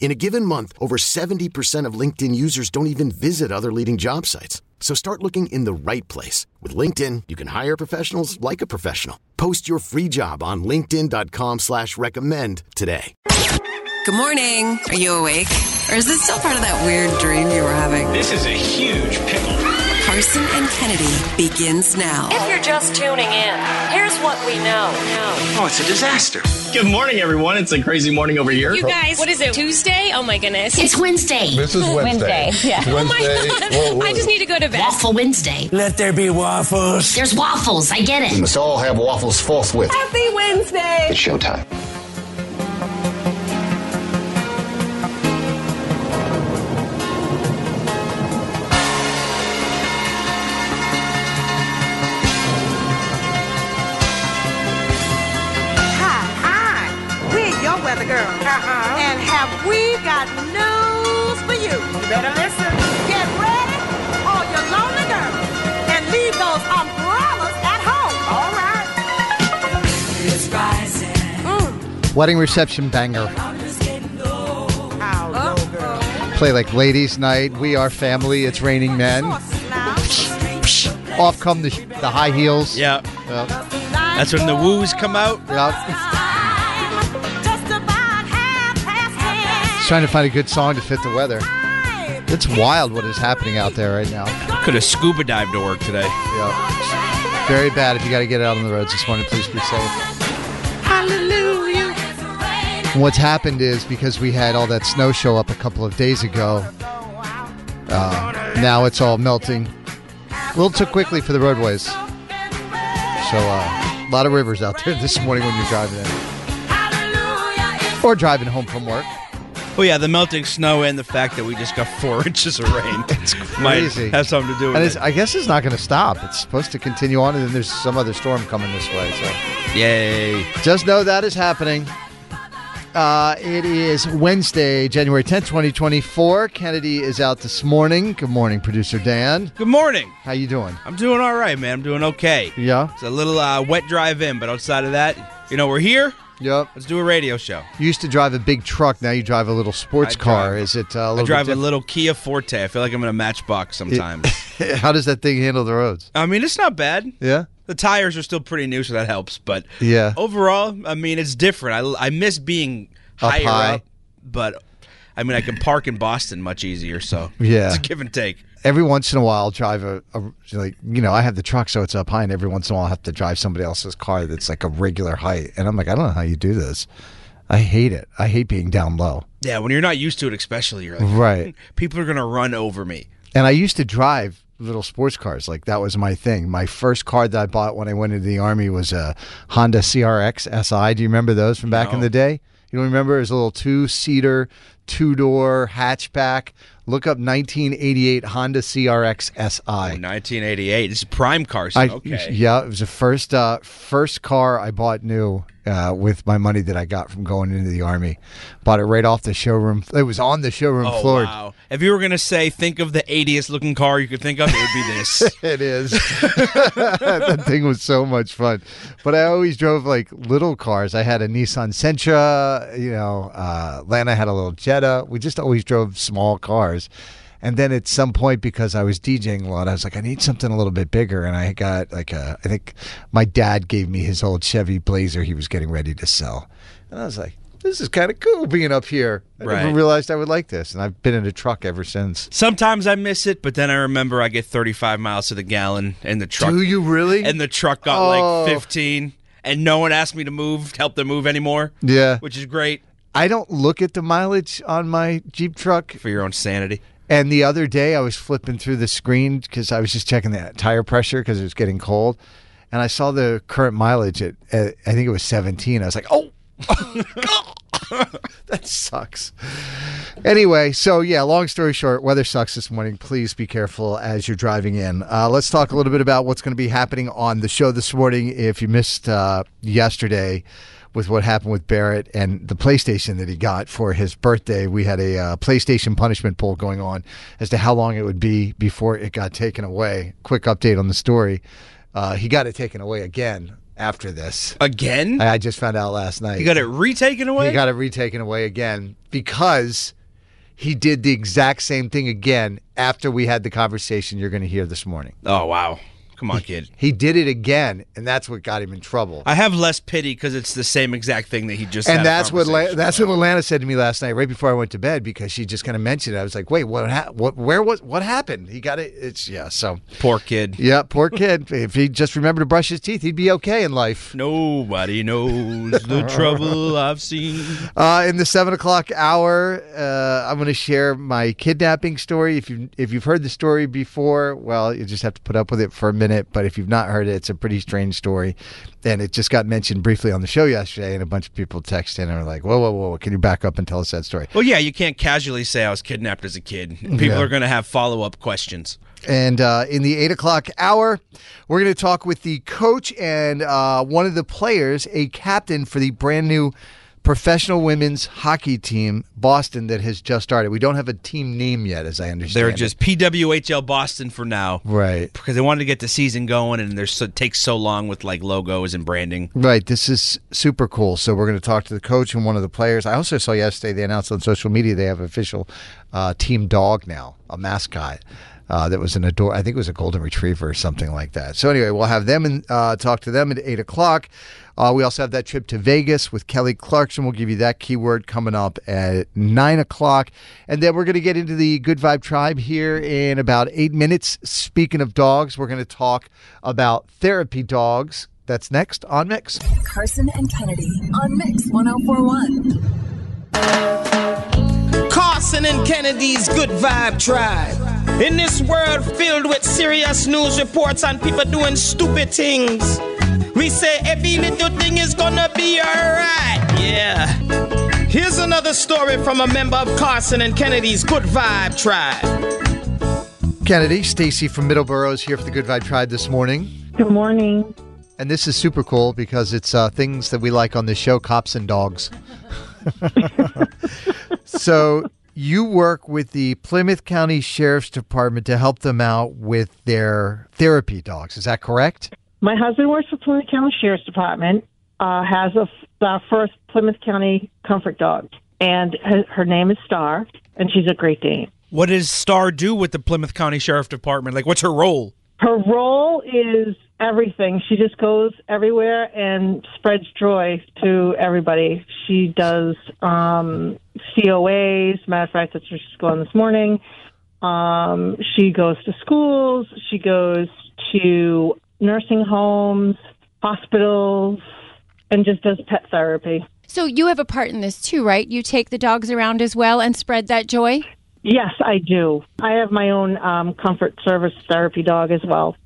In a given month, over 70% of LinkedIn users don't even visit other leading job sites. So start looking in the right place. With LinkedIn, you can hire professionals like a professional. Post your free job on linkedin.com slash recommend today. Good morning. Are you awake? Or is this still part of that weird dream you were having? This is a huge pickle. Karson and Kennedy begins now. If you're just tuning in, here's what we know. Oh, it's a disaster. Good morning, everyone. It's a crazy morning over here. You guys, what is it? Tuesday? Oh my goodness. It's Wednesday. This is Wednesday. Yeah. Wednesday. Oh my God. I just need to go to bed. Waffle Wednesday. Let there be waffles. There's waffles. I get it. We must all have waffles forthwith. Happy Wednesday. It's showtime. Wedding reception banger. How oh. low, girl? Play like ladies' night. We are family. It's raining men. Off come the, the high heels. Yeah. Yep. That's when the woos come out. Yep. just about half past ten. Just trying to find a good song to fit the weather. It's wild what is happening out there right now. Could have scuba dived to work today. Yep. Very bad if you got to get out on the roads this morning. Please be safe. Hallelujah. And what's happened is because we had all that snow show up a couple of days ago, uh, now it's all melting a little too quickly for the roadways. So uh, a lot of rivers out there this morning when you're driving in or driving home from work. Oh yeah, the melting snow and the fact that we just got four inches of rain. It's crazy. Might have something to do with And it's, it. I guess it's not going to stop. It's supposed to continue on, and then there's some other storm coming this way. So Yay. just know that is happening. Uh, it is Wednesday, January 10th, 2024. Kennedy is out this morning. Good morning, producer Dan. Good morning. How you doing? I'm doing all right, man. I'm doing okay. Yeah. It's a little uh, wet drive in, but outside of that, you know, we're here. Yep. Let's do a radio show. You used to drive a big truck. Now you drive a little sports I car. drive- Is it uh, a I little drive bit a little Kia Forte. I feel like I'm in a Matchbox sometimes. diff- How does that thing handle the roads? I mean, it's not bad. Yeah. The tires are still pretty new, so that helps. But Yeah. overall, I mean, it's different. I, I miss being Up higher high. up, but I mean, I can park in Boston much easier. So Yeah. it's a give and take. Every once in a while, I'll drive a, a like you know I have the truck, so it's up high, and every once in a while I have to drive somebody else's car that's like a regular height, and I'm like, I don't know how you do this. I hate it. I hate being down low. Yeah, when you're not used to it, especially, you're like, Right. people are gonna run over me. And I used to drive little sports cars. Like that was my thing. My first car that I bought when I went into the army was a Honda CRX SI. Do you remember those from back in the day? You don't remember? It was a little two seater, two door hatchback. Look up 1988 Honda CRX SI. Oh, 1988. This is prime Karson. I, okay. Yeah, it was the first uh, first car I bought new uh, with my money that I got from going into the army. Bought it right off the showroom. It was on the showroom Oh, floor. wow. If you were going to say, think of the 80th looking car you could think of, it would be this. It is. that thing was so much fun. But I always drove like little cars. I had a Nissan Sentra, you know, uh, Lana had a little Jetta. We just always drove small cars. And then at some point, because I was DJing a lot, I was like, I need something a little bit bigger. And I got like a, I think my dad gave me his old Chevy Blazer he was getting ready to sell. And I was like, this is kind of cool being up here. I never realized I would like this. And I've been in a truck ever since. Sometimes I miss it, but then I remember I get 35 miles to the gallon and the truck. Do you really? And the truck got Oh. like 15. and no one asked me to move, help them move anymore. Yeah. which is great I don't look at the mileage on my Jeep truck. for your own sanity. And the other day, I was flipping through the screen because I was just checking the tire pressure because it was getting cold, and I saw the current mileage at, at I think it was 17. I was like, oh. that sucks. Anyway, so yeah, long story short, weather sucks this morning. Please be careful as you're driving in. Uh, let's talk a little bit about what's going to be happening on the show this morning. If you missed uh, yesterday, with what happened with Barrett and the PlayStation that he got for his birthday. We had a uh, PlayStation punishment poll going on as to how long it would be before it got taken away. Quick update on the story. Uh, he got it taken away again after this. Again? I, I just found out last night. He got it retaken away? He got it retaken away again because he did the exact same thing again after we had the conversation you're going to hear this morning. oh, wow. Come on, kid. He did it again, and that's what got him in trouble. I have less pity because it's the same exact thing that he just and that's what La- that's about. what Alana said to me last night, right before I went to bed, because she just kind of mentioned it. I was like, "Wait, what? Ha- what? Where was? What happened? He got it. It's yeah. So Poor kid. yeah, poor kid. if he just remembered to brush his teeth, he'd be okay in life. Nobody knows the trouble I've seen. Uh, in the seven o'clock hour, uh, I'm going to share my kidnapping story. If you if you've heard the story before, well, you just have to put up with it for a minute. It but if you've not heard it, it's a pretty strange story, and it just got mentioned briefly on the show yesterday. And a bunch of people texted in and were like, "Whoa, whoa, whoa! Can you back up and tell us that story?" Well, yeah, you can't casually say I was kidnapped as a kid. People Yeah. are going to have follow up questions. And uh, in the eight o'clock hour, we're going to talk with the coach and uh, one of the players, a captain for the brand new professional women's hockey team, Boston, that has just started. We don't have a team name yet, as I understand. They're it. just PWHL Boston for now. right. Because they wanted to get the season going, and there's so, it takes so long with like logos and branding. Right. This is super cool. So we're going to talk to the coach and one of the players. I also saw yesterday they announced on social media they have an official uh, team dog now, a mascot. Uh, that was an adore. I think it was a golden retriever or something like that. So anyway, we'll have them and uh, talk to them at eight o'clock. Uh, we also have that trip to Vegas with Kelly Clarkson. We'll give you that keyword coming up at nine o'clock, and then we're going to get into the Good Vibe Tribe here in about eight minutes. Speaking of dogs, we're going to talk about therapy dogs. That's next on Mix. Karson and Kennedy on Mix 1041. Karson and Kennedy's Good Vibe Tribe. In this world filled with serious news reports and people doing stupid things, we say every little thing is gonna be alright. Yeah. Here's another story from a member of Karson and Kennedy's Good Vibe Tribe. Kennedy, Stacy from Middleborough is here for the Good Vibe Tribe this morning. Good morning. And this is super cool because it's uh, things that we like on this show, cops and dogs. so you work with the Plymouth County Sheriff's Department to help them out with their therapy dogs. Is that correct? My husband works for Plymouth County Sheriff's Department. Uh, has a our first Plymouth County Comfort dog, and her, her name is Star, and she's a Great Dane. What does Star do with the Plymouth County Sheriff Department? Like, what's her role? Her role is everything. She just goes everywhere and spreads joy to everybody. She does um, COAs. Matter of fact, that's where she's going this morning. Um, she goes to schools. She goes to nursing homes, hospitals, and just does pet therapy. So you have a part in this too, right? You take the dogs around as well and spread that joy? Yes, I do. I have my own um, comfort service therapy dog as well.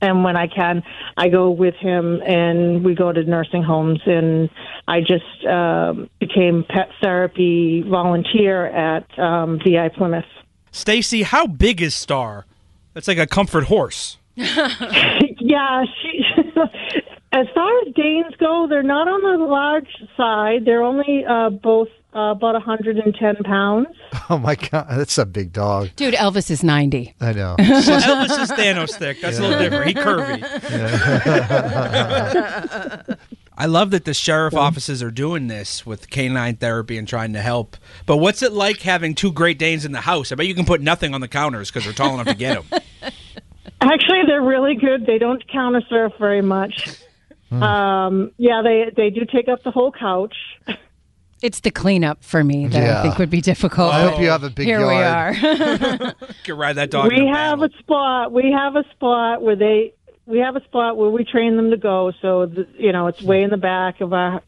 And when I can, I go with him and we go to nursing homes. And I just um, became pet therapy volunteer at um, VI Plymouth. Stacy, how big is Star? That's like a comfort horse. yeah, she. as far as Danes go, they're not on the large side. They're only uh, both uh, about 110 pounds. Oh my God, that's a big dog. Dude, Elvis is 90. I know. Elvis is Thanos thick. That's a little different. He curvy. I love that the sheriff offices are doing this with canine therapy and trying to help. But what's it like having two Great Danes in the house? I bet you can put nothing on the counters because they're tall enough to get them. Actually, they're really good. They don't counter surf very much. Um, yeah, they they do take up the whole couch. It's the cleanup for me that Yeah. I think would be difficult. I hope you have a big Here yard. we are. Can ride that dog. we have a spot. We have a spot where they we have a spot where we train them to go. So the, you know, it's way in the back of our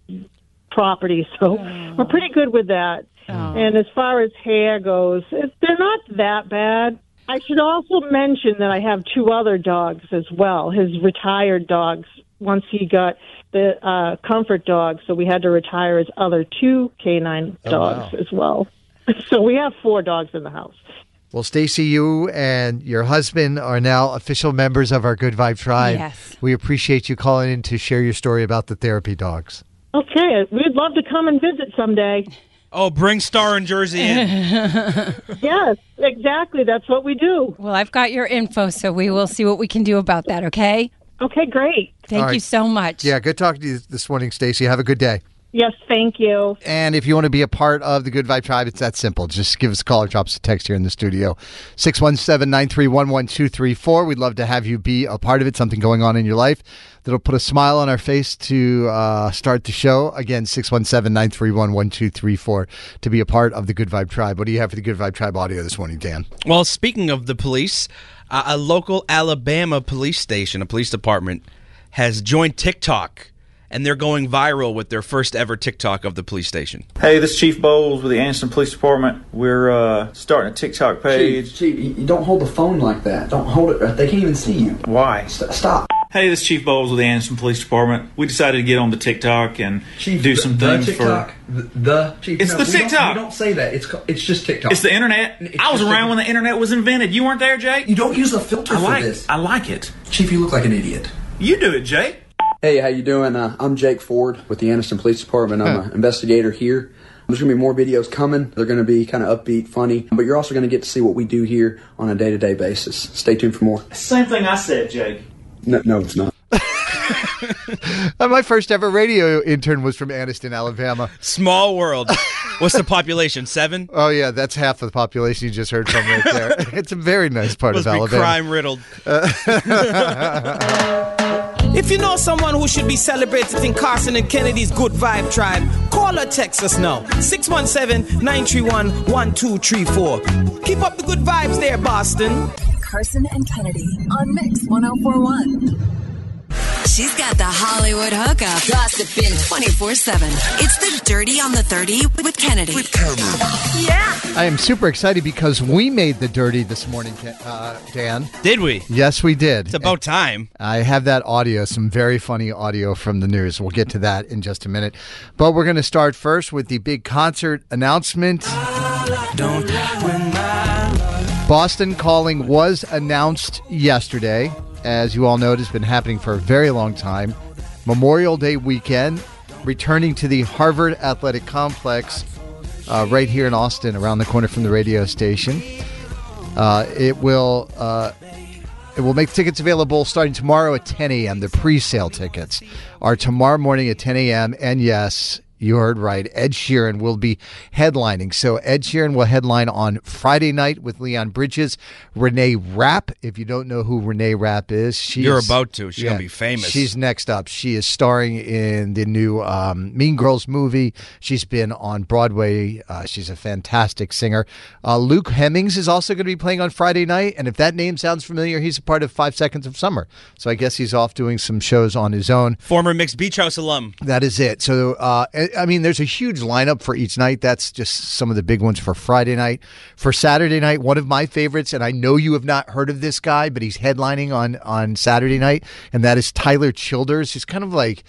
property. So we're pretty good with that. Oh. And as far as hair goes, it, they're not that bad. I should also mention that I have two other dogs as well. His retired dogs. Once he got the uh, comfort dog, so we had to retire his other two canine Oh, dogs wow. as well. So we have four dogs in the house. Well, Stacy, you and your husband are now official members of our Good Vibe Tribe. Yes. We appreciate you calling in to share your story about the therapy dogs. Okay, we'd love to come and visit someday. Oh, bring Star and Jersey in. yes, exactly. That's what we do. Well, I've got your info, so we will see what we can do about that, okay? Okay, great. Thank All you so much. Yeah, good talking to you this morning, Stacy. Have a good day. Yes, thank you. And if you want to be a part of the Good Vibe Tribe, it's that simple. Just give us a call or drop us a text here in the studio. 617 931 1234. We'd love to have you be a part of it, something going on in your life that'll put a smile on our face to uh, start the show. Again, 617 931 1234 to be a part of the Good Vibe Tribe. What do you have for the Good Vibe Tribe audio this morning, Dan? Well, speaking of the police, uh, a local Alabama police station, a police department, has joined TikTok, and they're going viral with their first ever TikTok of the police station. Hey, this is Chief Bowles with the Anderson Police Department. We're uh, starting a TikTok page. Chief, Chief, you don't hold the phone like that. Don't hold it. They can't even see you. Why? stop. Hey, this is Chief Bowles with the Anderson Police Department. We decided to get on the TikTok and do some the things TikTok, for. the, the Chief. It's no, the we don't- TikTok. We don't say that. It's it's just TikTok. It's the internet. I was around a- when the internet was invented. You weren't there, Jake. You don't use a filter I for like. this. I like it. Chief, you look like an idiot. You do it, Jake. Hey, how you doing? Uh, I'm Jake Ford with the Anderson Police Department. I'm an investigator here. There's going to be more videos coming. They're going to be kind of upbeat, funny, but you're also going to get to see what we do here on a day-to-day basis. Stay tuned for more. Same thing I said, Jake. No, no it's not. Uh, my first ever radio intern was from Anniston, Alabama. Small world. What's the population? Seven? Oh, yeah, that's half of the population you just heard from right there. it's a very nice part Must of be Alabama. crime riddled. If you know someone who should be celebrated in Karson and Kennedy's Good Vibe Tribe, call or text us now. 617-931-1234. Keep up the good vibes there, Boston. Karson and Kennedy on Mix 1041. She's got the Hollywood hookup. Gossiping 24 7. It's the Dirty on the 30 with Kennedy. Yeah. I am super excited because we made the dirty this morning, uh, Dan. Did we? Yes, we did. It's about time. I have that audio, some very funny audio from the news. We'll get to that in just a minute. But we're going to start first with the big concert announcement. Boston Calling was announced yesterday. As you all know, it has been happening for a very long time. Memorial Day weekend, returning to the Harvard Athletic Complex uh, right here in Allston, around the corner from the radio station. Uh, it will uh, it will make tickets available starting tomorrow at 10 a.m. The pre-sale tickets are tomorrow morning at 10 a.m. And yes, you heard right. Ed Sheeran will be headlining. So Ed Sheeran will headline on Friday night with Leon Bridges. Renee Rapp. If you don't know who Renee Rapp is, she's You're about to. She's gonna be famous. She's next up. She is starring in the new um, Mean Girls movie. She's been on Broadway. Uh, she's a fantastic singer. Uh, Luke Hemmings is also going to be playing on Friday night. And if that name sounds familiar, he's a part of Five Seconds of Summer. So I guess he's off doing some shows on his own. Former Mixed Beach House alum. That is it. So, uh, I- mean, there's a huge lineup for each night. That's just some of the big ones for Friday night. For Saturday night, one of my favorites, and I know you have not heard of this guy, but he's headlining on on Saturday night, and that is Tyler Childers. He's kind of like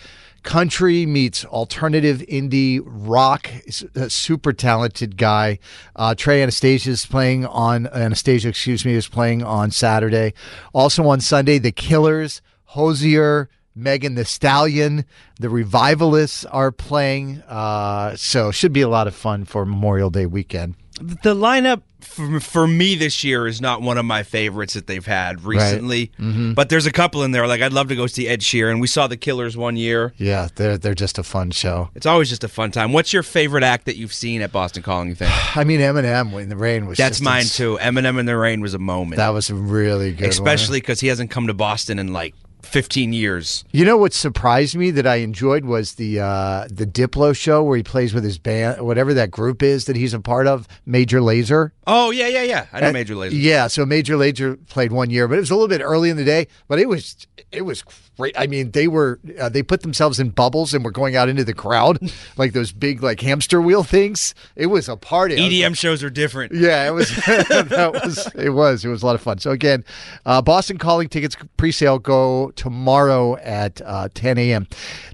country meets alternative indie rock. He's a super talented guy. Uh, Trey Anastasia is playing on Anastasio, excuse me, is playing on Saturday. Also on Sunday, The Killers, Hozier. Megan Thee Stallion, the Revivalists are playing. Uh, so should be a lot of fun for Memorial Day weekend. The lineup for, for me this year is not one of my favorites that they've had recently. Mhm. But there's a couple in there. Like I'd love to go see Ed Sheeran. We saw the Killers one year. Yeah, they're they're just a fun show. It's always just a fun time. What's your favorite act that you've seen at Boston Calling? You think? I mean, Eminem in the rain was That's mine ins- too. Eminem in the Rain was a moment. That was a really good, especially because he hasn't come to Boston in like 15 years. You know what surprised me that I enjoyed was the uh, the Diplo show where he plays with his band, whatever that group is that he's a part of, Major Lazer. Oh yeah, yeah, yeah. I know Uh, Major Lazer. Yeah, so Major Lazer played one year, but it was a little bit early in the day. But it was it was great. I mean, they were uh, they put themselves in bubbles and were going out into the crowd like those big like hamster wheel things. It was a party. EDM shows are different. yeah, it was. that was. It was. It was a lot of fun. So again, uh, Boston Calling tickets pre-sale go tomorrow at uh, 10 a.m.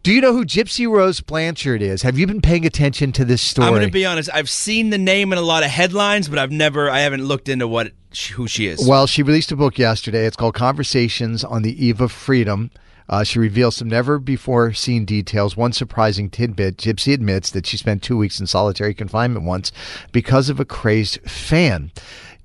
Do you know who Gypsy Rose Blanchard is? Have you been paying attention to this story? I'm going to be honest. I've seen the name in a lot of headlines, but I've never, I haven't looked into what who she is. Well, she released a book yesterday. It's called Conversations on the Eve of Freedom. Uh, she reveals some never before seen details. One surprising tidbit Gypsy admits that she spent two weeks in solitary confinement once because of a crazed fan.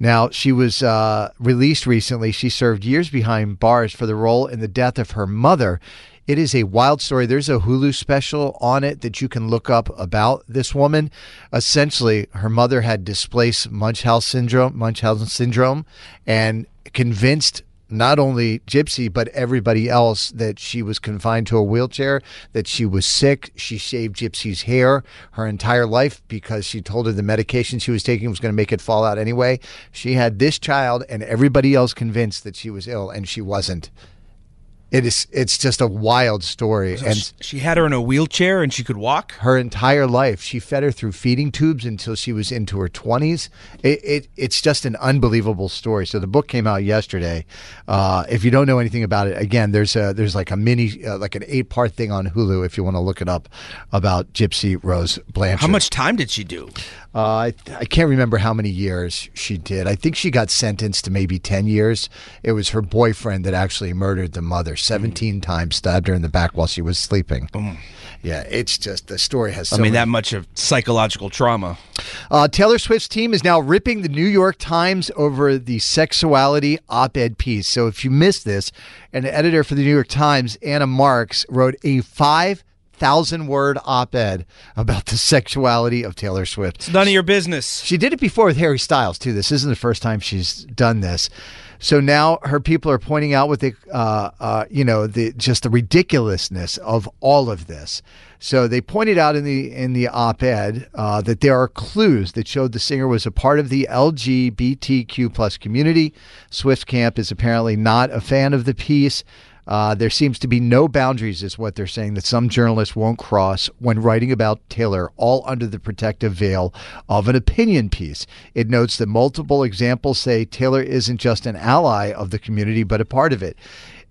Now, she was uh, released recently. She served years behind bars for the role in the death of her mother. It is a wild story. There's a Hulu special on it that you can look up about this woman. Essentially, her mother had displaced Munchausen syndrome, Munchausen syndrome, and convinced not only Gypsy, but everybody else that she was confined to a wheelchair, that she was sick. She shaved Gypsy's hair her entire life because she told her the medication she was taking was going to make it fall out anyway. She had this child and everybody else convinced that she was ill, and she wasn't. It is. It's just a wild story, So and she had her in a wheelchair and she could walk. her entire life. She fed her through feeding tubes until she was into her twenties. It, it it's just an unbelievable story. So the book came out yesterday. Uh, if you don't know anything about it, again, there's a there's like a mini uh, like an eight part thing on Hulu if you want to look it up about Gypsy Rose Blanchard. How much time did she do? Uh, I, I can't remember how many years she did. I think she got sentenced to maybe 10 years. It was her boyfriend that actually murdered the mother 17 times, stabbed her in the back while she was sleeping. Yeah, it's just the story has so I mean, many- that much of psychological trauma. uh, Taylor Swift's team is now ripping the New York Times over the sexuality op ed piece. So if you missed this, an editor for the New York Times, Anna Marks, wrote a 5,000 word op ed about the sexuality of Taylor Swift. It's none of your business. She did it before with Harry Styles, too. This isn't the first time she's done this. So now her people are pointing out what they, uh, uh, you know, the just the ridiculousness of all of this. So they pointed out in the in the op-ed uh, that there are clues that showed the singer was a part of the LGBTQ plus community. Swift Camp is apparently not a fan of the piece. Uh, there seems to be no boundaries, is what they're saying, that some journalists won't cross when writing about Taylor, all under the protective veil of an opinion piece. It notes that multiple examples say Taylor isn't just an ally of the community, but a part of it.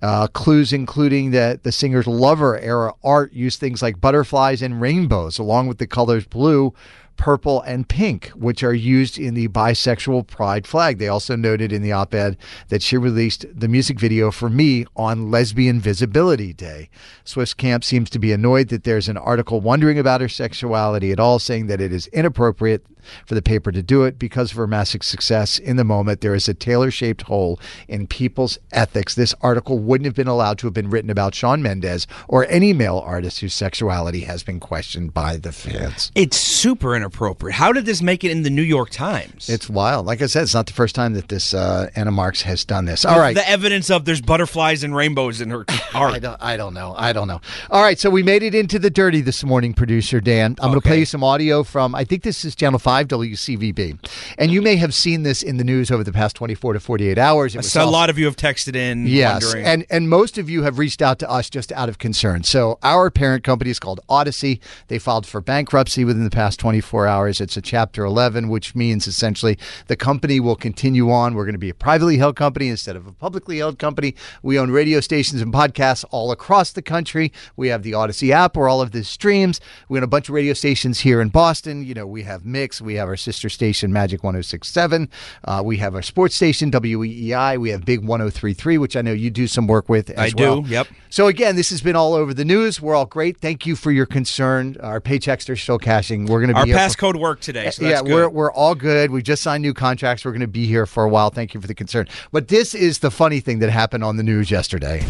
Uh, clues including that the singer's lover era art used things like butterflies and rainbows, along with the colors blue, purple, and pink, which are used in the bisexual pride flag. They also noted in the op ed that she released the music video for me on Lesbian Visibility Day. Swift Camp seems to be annoyed that there's an article wondering about her sexuality at all, saying that it is inappropriate for the paper to do it because of her massive success in the moment. There is a Taylor-shaped hole in people's ethics. This article wouldn't have been allowed to have been written about Shawn Mendes or any male artist whose sexuality has been questioned by the fans. It's super inappropriate. How did this make it in the New York Times? It's wild. Like I said, it's not the first time that this uh, Anna Marks has done this. All right. The evidence of there's butterflies and rainbows in her art. I don't, I don't know. I don't know. All right, so we made it into the dirty this morning, producer Dan. I'm going to play you some audio from, I think this is Channel 5 WCVB. And you may have seen this in the news over the past 24 to 48 hours. Was a lot of you have texted in Yes, wondering. and and most of you have reached out to us just out of concern. So our parent company is called Audacy. They filed for bankruptcy within the past 24 hours. It's a Chapter 11, which means essentially the company will continue on. We're going to be a privately held company instead of a publicly held company. We own radio stations and podcasts all across the country. We have the Audacy app where all of this streams. We own a bunch of radio stations here in Boston. You know, we have Mix. We have our sister station Magic 1067. Uh, we have our sports station WEEI. We have Big 1033, which I know you do some work with as I do, yep. So again, this has been all over the news. We're all great. Thank you for your concern. Our paychecks are still cashing. We're going to be Our here for- passcode worked today, so yeah, good. we're we're all good. We just signed new contracts. We're going to be here for a while. Thank you for the concern. But this is the funny thing that happened on the news yesterday.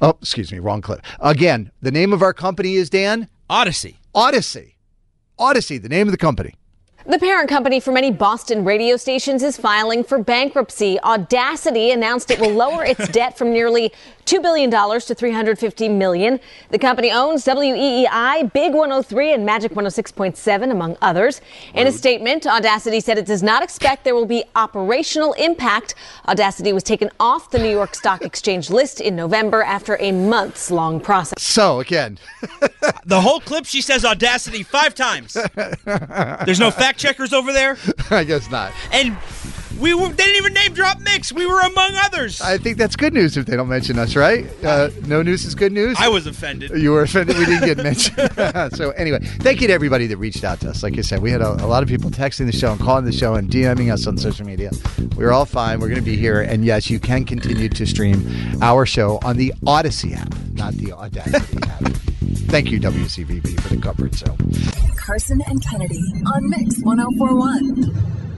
Oh, excuse me, wrong clip. Again, the name of our company is Dan Audacy. Audacy. Audacy, the name of the company. The parent company for many Boston radio stations is filing for bankruptcy. Audacity announced it will lower its debt from nearly $2 billion to 350 million. The company owns WEEI, Big 103, and Magic 106.7, among others. In a statement, Audacity said it does not expect there will be operational impact. Audacity was taken off the New York Stock Exchange list in November after a months long process. So, again, The whole clip, she says Audacity five times. There's no fact checkers over there, I guess not. and we were, they didn't even name drop Mix. We were among others. I think that's good news if they don't mention us, right? Uh, no news is good news. I was offended. You were offended we didn't get mentioned. so anyway, thank you to everybody that reached out to us. Like I said, we had a, a lot of people texting the show and calling the show and DMing us on social media. We are all fine. We're going to be here, and yes, you can continue to stream our show on the Audacy app, not the Audacity app. Thank you, WCVB, for the coverage. So. Karson and Kennedy on Mix 1041.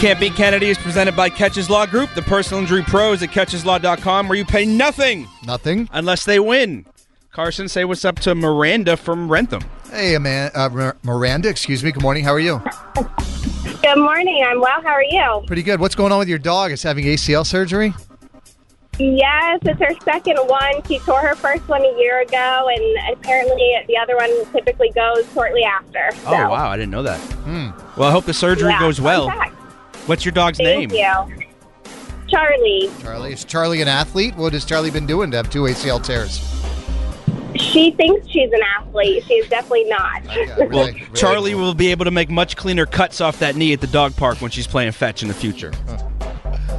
Can't Beat Kennedy is presented by Keches Law Group, the personal injury pros at kecheslaw.com, where you pay nothing. Nothing? Unless they win. Karson, say what's up to Miranda from Wrentham. Hey, man, uh, Miranda, excuse me. Good morning. How are you? Good morning. I'm well. How are you? Pretty good. What's going on with your dog? Is having ACL surgery? Yes, it's her second one. She tore her first one a year ago, and apparently the other one typically goes shortly after. Oh, wow. I didn't know that. Well, I hope the surgery Yeah, goes well. fact. What's your dog's Thank name? you. Charlie. Charlie. Is Charlie an athlete? What has Charlie been doing to have two ACL tears? She thinks she's an athlete. She's definitely not. Well, Charlie will be able to make much cleaner cuts off that knee at the dog park when she's playing fetch in the future.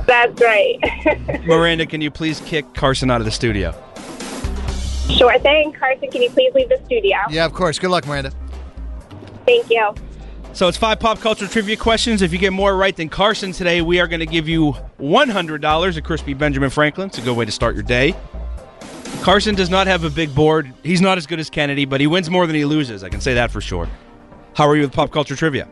That's right. Miranda, can you please kick Karson out of the studio? sure thing. Karson, can you please leave the studio? Yeah, of course. Good luck, Miranda. Thank you. So it's five pop culture trivia questions. If you get more right than Karson today, we are going to give you $100 at Crispy Benjamin Franklin. It's a good way to start your day. Karson does not have a big board. He's not as good as Kennedy, but he wins more than he loses. I can say that for sure. How are you with pop culture trivia?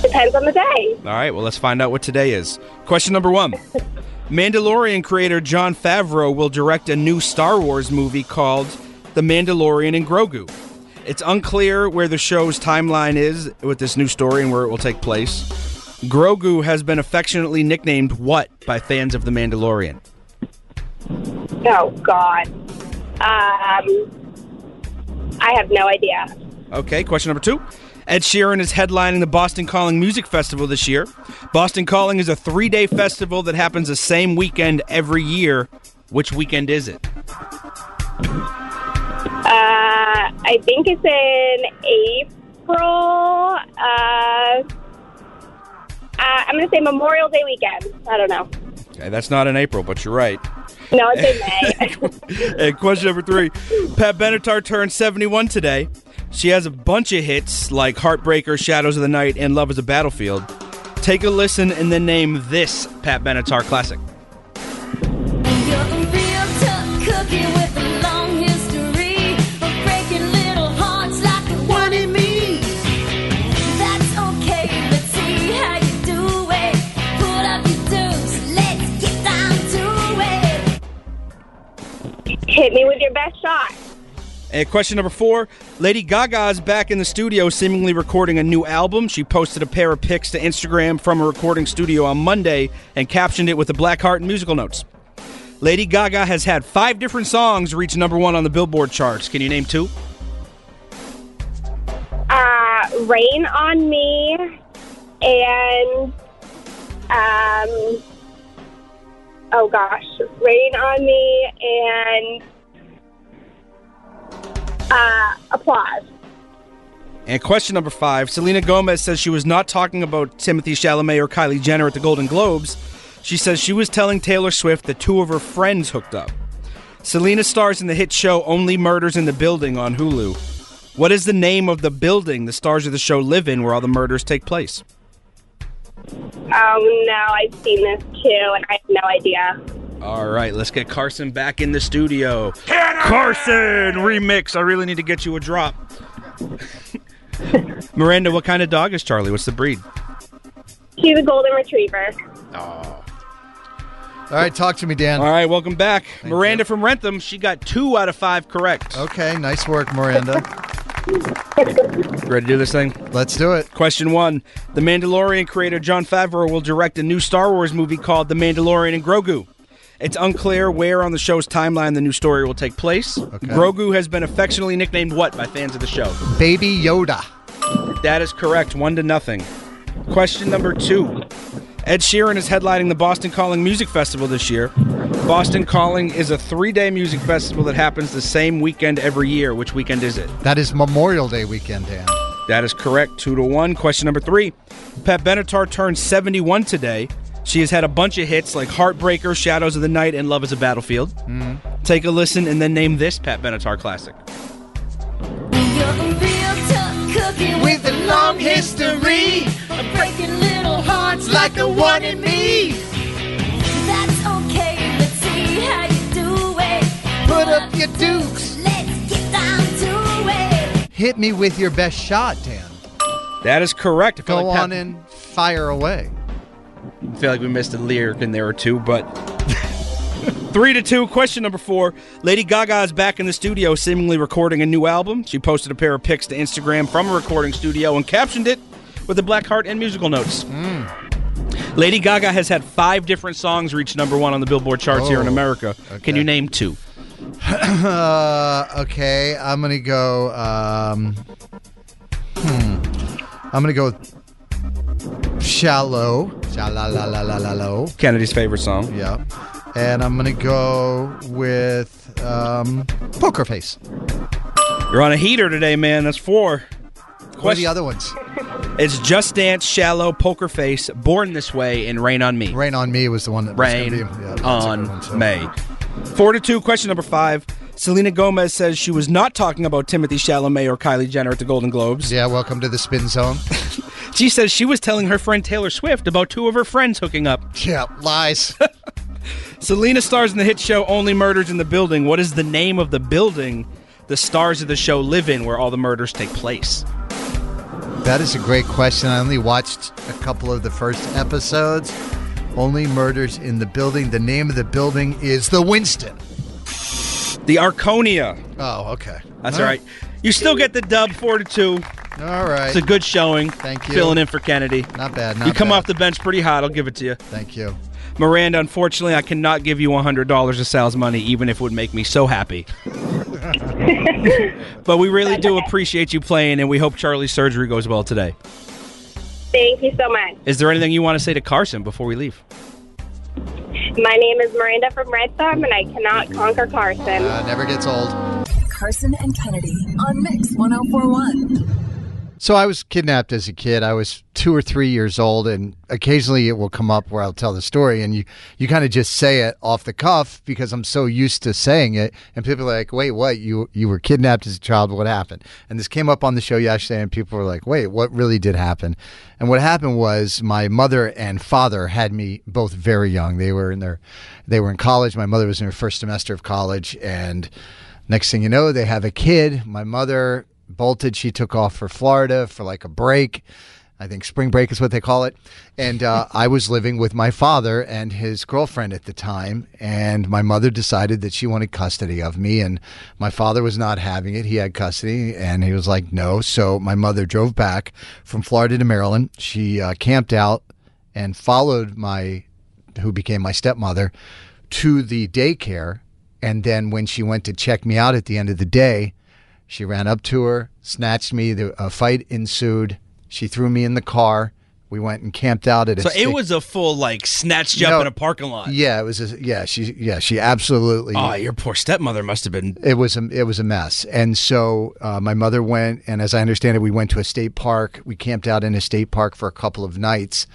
Depends on the day. All right, well, let's find out what today is. Question number one Mandalorian creator Jon Favreau will direct a new Star Wars movie called The Mandalorian and Grogu. It's unclear where the show's timeline is with this new story and where it will take place. Grogu has been affectionately nicknamed what by fans of The Mandalorian? Oh, God. Um, I have no idea. Okay, question number two. Ed Sheeran is headlining the Boston Calling Music Festival this year. Boston Calling is a three day festival that happens the same weekend every year. Which weekend is it? Uh, I think it's in April. Uh, uh, I'm going to say Memorial Day weekend. I don't know. Okay, that's not in April, but you're right. No, it's in May. and question number three Pat Benatar turned 71 today. She has a bunch of hits like Heartbreaker, Shadows of the Night, and Love is a Battlefield. Take a listen and then name this Pat Benatar classic. Hit me with your best shot. And question number four Lady Gaga is back in the studio, seemingly recording a new album. She posted a pair of pics to Instagram from a recording studio on Monday and captioned it with a Black Heart and musical notes. Lady Gaga has had five different songs reach number one on the Billboard charts. Can you name two? Uh, Rain on Me and um oh gosh, Rain on Me and uh Applause. And question number five Selena Gomez says she was not talking about Timothée Chalamet or Kylie Jenner at the Golden Globes. She says she was telling Taylor Swift that two of her friends hooked up. Selena stars in the hit show Only Murders in the Building on Hulu. What is the name of the building the stars of the show live in where all the murders take place? Oh no, I've seen this too and I have no idea. All right, let's get Karson back in the studio. Karson remix. I really need to get you a drop. Miranda, what kind of dog is Charlie? What's the breed? She's a golden retriever. Oh. All right, talk to me, Dan. All right, welcome back. Miranda from Wrentham, she got two out of five correct. Okay, nice work, Miranda. Ready to do this thing? Let's do it. Question one The Mandalorian creator Jon Favreau will direct a new Star Wars movie called The Mandalorian and Grogu. It's unclear where on the show's timeline the new story will take place. Grogu has been affectionately nicknamed what by fans of the show? Baby Yoda. That is correct. One to nothing. Question number two. Ed Sheeran is headlining the Boston Calling Music Festival this year. Boston Calling is a three day music festival that happens the same weekend every year. Which weekend is it? That is Memorial Day weekend, Dan. That is correct. Two to one. Question number three. Pat Benatar turned 71 today. She has had a bunch of hits like Heartbreaker, Shadows of the Night, and Love is a Battlefield. Mhm. Take a listen and then name this Pat Benatar classic. You're a real tough cookie with a long history of breaking little hearts like the one in me. That's okay, let's see how you do it. Put up your dukes. Let's get down to it. Hit me with your best shot, Dan. That is correct. Go like Pat- on and fire away. I feel like we missed a lyric in there or two, but three to two. Question number four: Lady Gaga is back in the studio, seemingly recording a new album. She posted a pair of pics to Instagram from a recording studio and captioned it with a Black Heart and musical notes. Lady Gaga has had five different songs reach number one on the Billboard charts here in Oh, America. Can you name two? uh, okay, I'm gonna go. Um, hmm. I'm gonna go with shallow. Shallow. Kennedy's favorite song. Yeah. And I'm gonna go with um, poker face. You're on a heater today, man. That's four. What are the other ones? It's Just Dance, Shallow, Poker Face, Born This Way, and Rain on Me. Rain on Me was the one that was Rain gonna be, yeah, on one, too. May. Four to two. Question number five. Selena Gomez says she was not talking about Timothée Chalamet or Kylie Jenner at the Golden Globes. Yeah, welcome to the spin zone. she says she was telling her friend Taylor Swift about two of her friends hooking up. Yeah, lies. Selena stars in the hit show Only Murders in the Building. What is the name of the building the stars of the show live in where all the murders take place? That is a great question. I only watched a couple of the first episodes. Only murders in the building. The name of the building is the Winston. The Arconia. Oh, okay. That's all right. You still get the dub, four to two. All right. It's a good showing. Thank you. Filling in for Kennedy. Not bad. Not you come bad. off the bench pretty hot. I'll give it to you. Thank you. Miranda, unfortunately, I cannot give you $100 of sales money, even if it would make me so happy. but we really do appreciate you playing, and we hope Charlie's surgery goes well today. Thank you so much. Is there anything you want to say to Karson before we leave? My name is Miranda from Red Thumb, and I cannot conquer Karson. Uh, never gets old. Karson and Kennedy on Mix 1041. So I was kidnapped as a kid. I was two or three years old, and occasionally it will come up where I'll tell the story, and you you kind of just say it off the cuff because I'm so used to saying it, and people are like, "Wait, what? You you were kidnapped as a child? What happened?" And this came up on the show yesterday, and people were like, "Wait, what really did happen?" And what happened was my mother and father had me both very young. They were in their they were in college. My mother was in her first semester of college, and next thing you know, they have a kid. My mother bolted. She took off for Florida for like a break. I think spring break is what they call it. And uh, I was living with my father and his girlfriend at the time. And my mother decided that she wanted custody of me. And my father was not having it. He had custody and he was like, no. So my mother drove back from Florida to Maryland. She uh, camped out and followed my, who became my stepmother, to the daycare. And then when she went to check me out at the end of the day, she ran up to her, snatched me. The, a fight ensued. She threw me in the car. We went and camped out at a So it was a full like snatch jump No. in a parking lot. Yeah, it was. A, yeah, she. Yeah, she absolutely. Oh, your poor stepmother must have been. It was a it was a mess, and so uh, my mother went, and as I understand it, we went to a state park. We camped out in a state park for a couple of nights,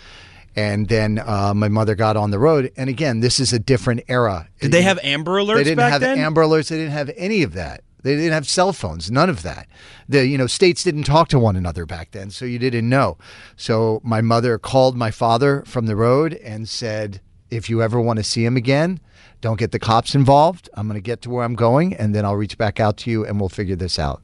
and then uh, my mother got on the road. And again, this is a different era. Did they have Amber Alerts They didn't back have then? Amber Alerts. They didn't have any of that. They didn't have cell phones. None of that. The you know states didn't talk to one another back then, so you didn't know. So my mother called my father from the road and said, "If you ever want to see him again, don't get the cops involved. I'm going to get to where I'm going, and then I'll reach back out to you, and we'll figure this out."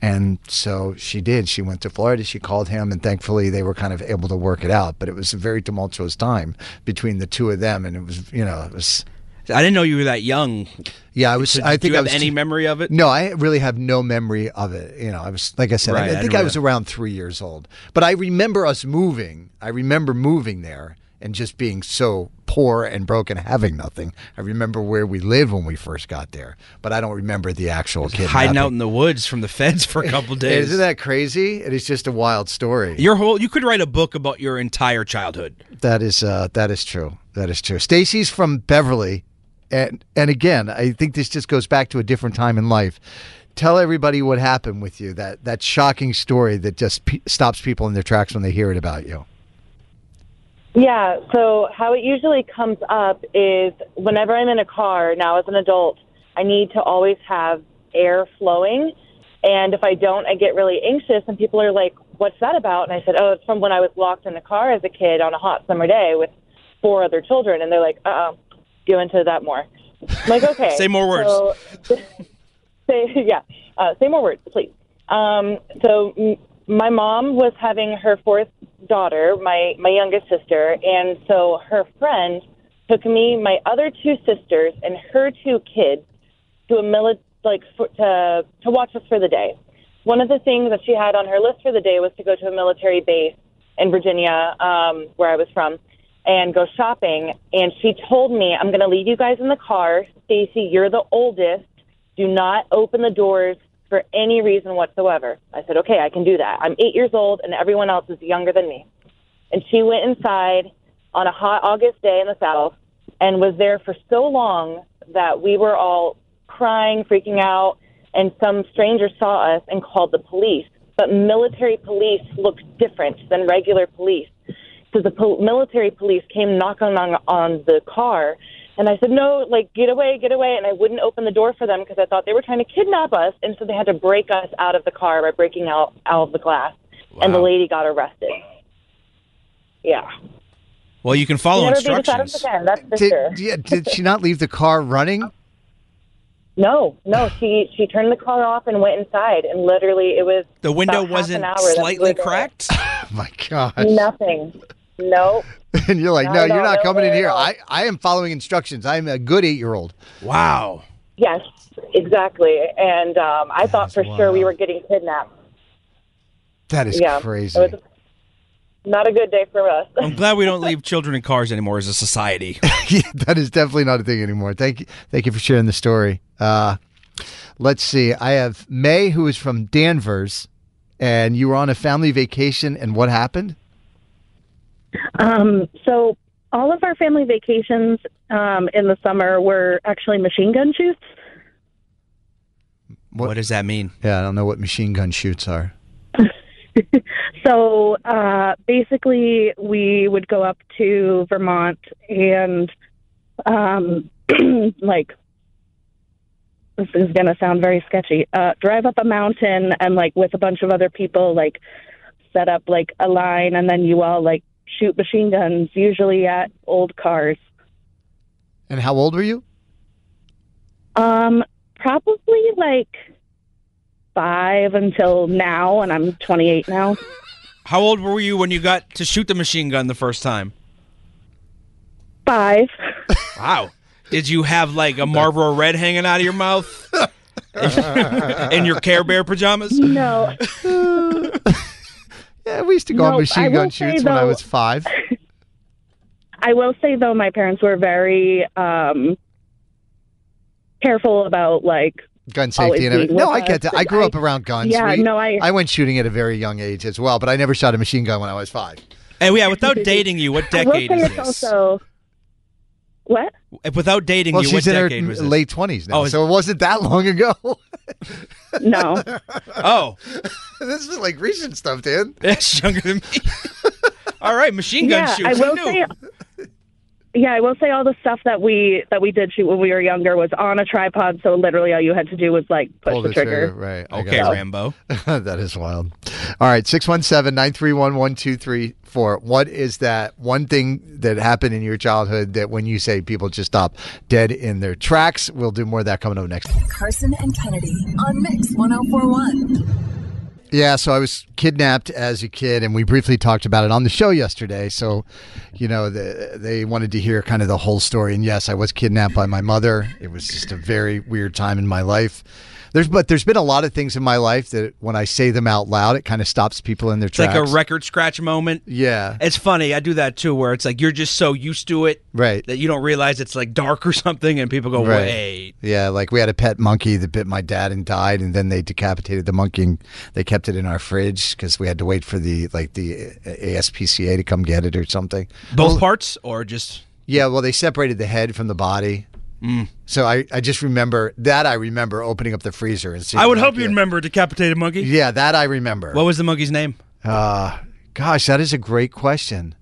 And so she did. She went to Florida. She called him, and thankfully they were kind of able to work it out. But it was a very tumultuous time between the two of them, and it was you know it was. I didn't know you were that young. Yeah, I was. So I do think you I have was any too- memory of it? No, I really have no memory of it. You know, I was like I said, Right, I, I I think didn't I was around three years old. But I remember us moving. I remember moving there and just being so poor and broke and having nothing. I remember where we lived when we first got there, but I don't remember the actual kid Hiding out in the woods from the feds for a couple days. Isn't that crazy? It is just a wild story. Your whole you could write a book about your entire childhood. That is uh, that is true. That is true. Stacy's from Beverly, and and again, I think this just goes back to a different time in life. Tell everybody what happened with you. That that shocking story that just pe- stops people in their tracks when they hear it about you. Yeah, so how it usually comes up is whenever I'm in a car now as an adult, I need to always have air flowing. And if I don't, I get really anxious, and people are like, What's that about? And I said, Oh, it's from when I was locked in the car as a kid on a hot summer day with four other children. And they're like, Uh uh go into that more. I'm like, Okay. Say more words. So, say, yeah, uh, say more words, please. Um, so m- my mom was having her fourth daughter, my my youngest sister, and so her friend took me, my other two sisters, and her two kids to a military, like for, to to watch us for the day. One of the things that she had on her list for the day was to go to a military base in Virginia, um, where I was from, and go shopping. And she told me, "I'm going to leave you guys in the car. Stacy, you're the oldest. Do not open the doors for any reason whatsoever." I said, "Okay, I can do that. I'm eight years old, and everyone else is younger than me." And she went inside on a hot August day in the South and was there for so long that we were all crying, freaking out, and some stranger saw us and called the police. But military police looked different than regular police. So the pol- military police came knocking on, on the car, and I said, "No, like get away, get away!" And I wouldn't open the door for them because I thought they were trying to kidnap us, and so they had to break us out of the car by breaking out out of the glass, and the lady got arrested. Yeah. Well, you can follow Never be decided instructions. again, that's for Did, sure. yeah, did she not leave the car running? No, no, she she turned the car off and went inside, and literally it was The window about wasn't an hour slightly cracked. Oh my gosh! Nothing. Nope. And you're like, Not no, you're all, not no coming in here. all. I, I am following instructions. I'm a good eight year old. Wow. Yes, exactly. And um, I thought for sure we were getting kidnapped. That is yeah, crazy. It was not a good day for us. I'm glad we don't leave children in cars anymore as a society. yeah, that is definitely not a thing anymore. Thank you, thank you for sharing the story. Uh, let's see. I have May, who is from Danvers, and you were on a family vacation, and what happened? Um, so all of our family vacations um, in the summer were actually machine gun shoots. What, what does that mean? Yeah, I don't know what machine gun shoots are. So uh, basically, we would go up to Vermont and, um, like, this is going to sound very sketchy. Uh, drive up a mountain and, like, with a bunch of other people, like, set up like a line, and then you all like shoot machine guns, usually at old cars. And how old were you? Um, probably like five until now, and I'm 28 now. How old were you when you got to shoot the machine gun the first time? Five. Wow. Did you have like a Marlboro Red hanging out of your mouth? In your Care Bear pajamas? No. Yeah, we used to go on Nope, I machine gun say, shoots when I was five. I will say though, my parents were very um careful about like Gun safety and everything. No, I get us. that. I grew up around guns. Yeah, We- no, I. I went shooting at a very young age as well, but I never shot a machine gun when I was five. And yeah, without dating you, what I will decade say is this? also what? Without dating Well, you, she's what in her decade was this? late twenties now, Oh, so it wasn't that long ago. No. oh, this is like recent stuff, Dan. That's younger than me. All right, machine gun yeah, shoots. I will say. Yeah, I will say all the stuff that we that we did shoot when we were younger was on a tripod, so literally all you had to do was like push Pull the the trigger. right? Okay. Rambo. that is wild. All right, 617 931 1234. What is that one thing that happened in your childhood that when you say people just stop dead in their tracks? We'll do more of that coming up next. Karson and Kennedy on Mix 1041. Yeah, so I was kidnapped as a kid, and we briefly talked about it on the show yesterday. So, you know, the, they wanted to hear kind of the whole story. And yes, I was kidnapped by my mother. It was just a very weird time in my life. There's, but there's been a lot of things in my life that when I say them out loud, it kind of stops people in their It's tracks. like a record scratch moment. Yeah. It's funny. I do that too, where it's like you're just so used to it Right. that you don't realize it's like dark or something, and people go, Right. "Wait." Yeah, like we had a pet monkey that bit my dad and died, and then they decapitated the monkey. and They kept it in our fridge because we had to wait for the like the ASPCA to come get it or something. Both Well, parts, or just Yeah, well, they separated the head from the body. Mm. So I, I just remember that. I remember opening up the freezer and seeing. I would hope you remember a decapitated monkey. Yeah, that I remember. What was the monkey's name? Uh, gosh, that is a great question.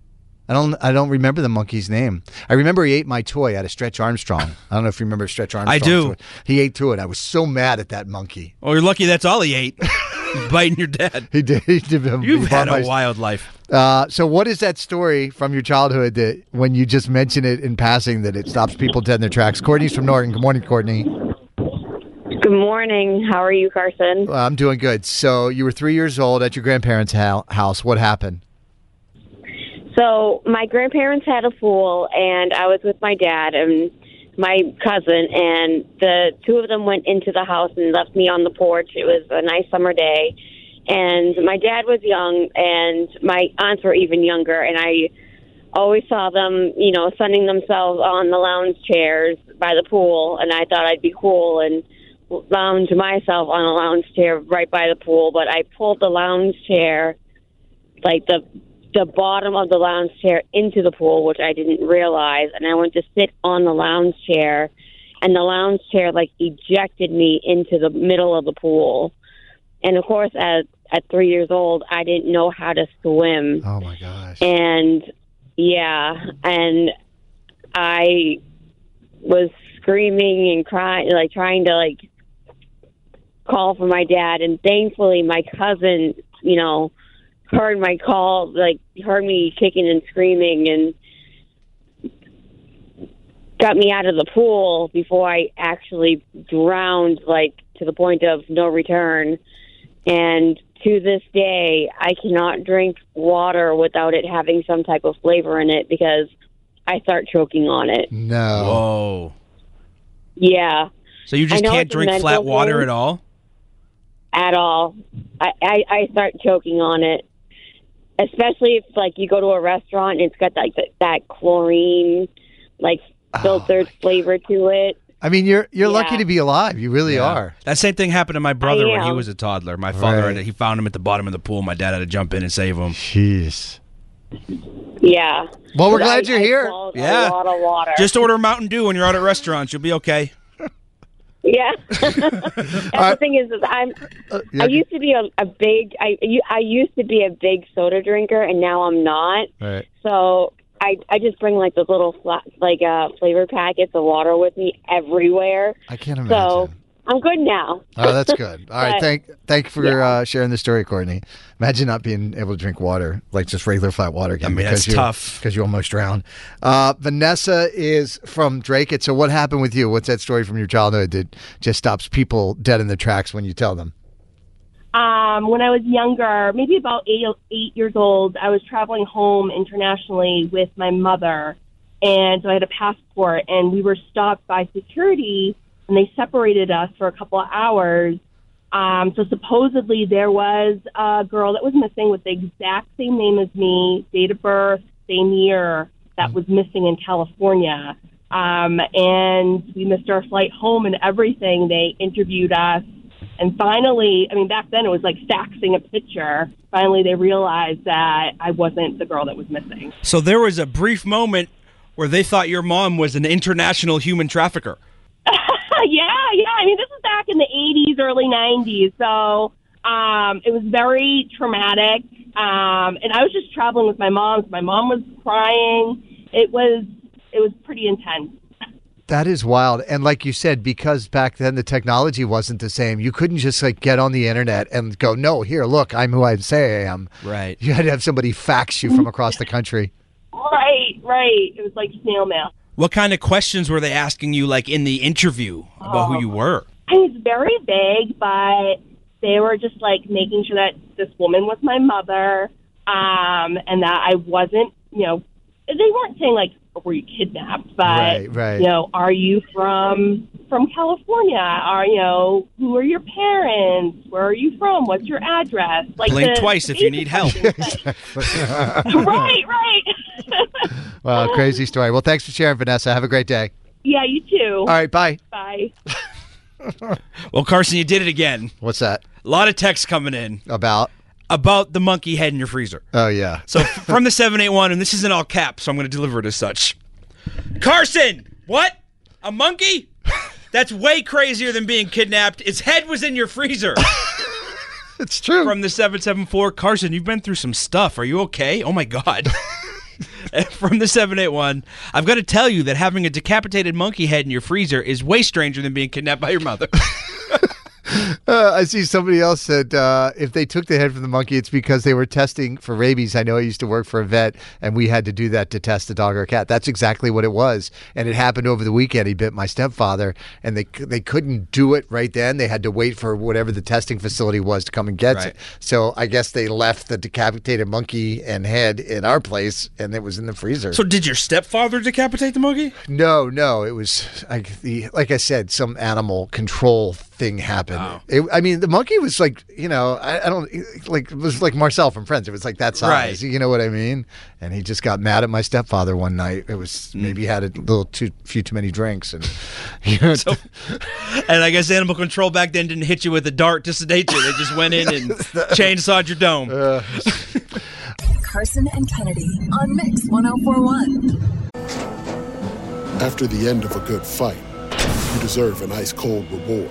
I don't I don't remember the monkey's name. I remember he ate my toy out of Stretch Armstrong. I don't know if you remember Stretch Armstrong. I do. He ate through it. I was so mad at that monkey. Oh, you're lucky that's all he ate. Biting your dad. He did. He did You've had a my- wild life. Uh, so, what is that story from your childhood that when you just mention it in passing that it stops people dead in their tracks? Courtney's from Norton. Good morning, Courtney. Good morning. How are you, Karson? Uh, I'm doing good. So, you were three years old at your grandparents' hou- house. What happened? So, my grandparents had a pool, and I was with my dad and my cousin, and the two of them went into the house and left me on the porch. It was a nice summer day, and my dad was young, and my aunts were even younger, and I always saw them, you know, sunning themselves on the lounge chairs by the pool, and I thought I'd be cool and lounge myself on a lounge chair right by the pool, but I pulled the lounge chair like the the bottom of the lounge chair into the pool, which I didn't realize, and I went to sit on the lounge chair, and the lounge chair like ejected me into the middle of the pool. And of course, at at three years old, I didn't know how to swim. Oh my gosh! And yeah, and I was screaming and crying, like trying to like call for my dad, and thankfully my cousin, you know, heard my call, like heard me kicking and screaming, and got me out of the pool before I actually drowned, like to the point of no return. And to this day, I cannot drink water without it having some type of flavor in it because I start choking on it. No. Whoa. Yeah. So you just can't drink flat water thing. at all? at all. I, I I start choking on it, especially if like you go to a restaurant and it's got like that, that chlorine, like Oh, filtered flavor to it. I mean, you're you're lucky to be alive. You really Yeah. are. That same thing happened to my brother when he was a toddler. My father, Right. he found him at the bottom of the pool. My dad had to jump in and save him. Jeez. Yeah. Well, we're glad I- you're I here. swallowed Yeah. A lot of water. Just order Mountain Dew when you're out at restaurants. You'll be okay. Yeah. That's the thing is, is I'm. yeah. I used to be a, a big. I you- I used to be a big soda drinker, and now I'm not. Right. So I I just bring like those little fla- like uh flavor packets of water with me everywhere. I can't imagine. So I'm good now. Oh, that's good. All right, But- thank thank you for uh, sharing the story, Courtney. Imagine not being able to drink water, like just regular flat water again. I mean, because that's you, tough. because you almost drowned. Uh, Vanessa is from Dracut. So, what happened with you? What's that story from your childhood that just stops people dead in their tracks when you tell them? Um, when I was younger, maybe about eight, eight years old, I was traveling home internationally with my mother. And so I had a passport, and we were stopped by security, and they separated us for a couple of hours. Um, so supposedly there was a girl that was missing with the exact same name as me, date of birth, same year, that was missing in California. Um, and we missed our flight home and everything. They interviewed us. And finally, I mean, back then it was like faxing a picture. Finally, they realized that I wasn't the girl that was missing. So there was a brief moment where they thought your mom was an international human trafficker. Yeah, yeah. I mean, this was back in the 80s, early 90s. So um, it was very traumatic. Um, and I was just traveling with my mom. So my mom was crying. It was it was pretty intense. That is wild. And like you said, because back then the technology wasn't the same, you couldn't just like get on the internet and go, no, here, look, I'm who I say I am. Right. You had to have somebody fax you from across the country. Right, right. It was like snail mail. What kind of questions were they asking you, like in the interview, about who you were? I mean, it's very vague, but they were just like making sure that this woman was my mother, um, and that I wasn't, you know, they weren't saying like, were you kidnapped? But Right, right. you know, are you from from California? Are you know, who are your parents? Where are you from? What's your address? Like Blink the- twice the if you need help. right, right. well, crazy story. Well, thanks for sharing, Vanessa. Have a great day. yeah, you too. All right, bye. Bye. Well, Karson, you did it again. What's that? A lot of texts coming in about about the monkey head in your freezer. Oh yeah. So from the seven eight one, and this isn't all caps, so I'm going to deliver it as such. Karson, what? A monkey? That's way crazier than being kidnapped. Its head was in your freezer. it's true. From the 774, Karson, you've been through some stuff. Are you okay? Oh my God. From the 781, I've got to tell you that having a decapitated monkey head in your freezer is way stranger than being kidnapped by your mother. Uh, I see somebody else said uh, if they took the head from the monkey, it's because they were testing for rabies. I know I used to work for a vet, and we had to do that to test a dog or a cat. That's exactly what it was, and it happened over the weekend. He bit my stepfather, and they they couldn't do it right then. They had to wait for whatever the testing facility was to come and get Right. it. So I guess they left the decapitated monkey and head in our place, and it was in the freezer. so did your stepfather decapitate the monkey? No, no, it was like the like I said, some animal control thing happened. It, I mean, the monkey was like, you know, I, I don't like it was like Marcel from Friends. It was like that size. Right. You know what I mean? And he just got mad at my stepfather one night. It was Mm. maybe he had a little too few too many drinks, and you know, And I guess animal control back then didn't hit you with a dart to sedate you. They just went in and chainsawed your dome. Uh, Karson and Kennedy on Mix 1041. After the end of a good fight, you deserve an ice cold reward.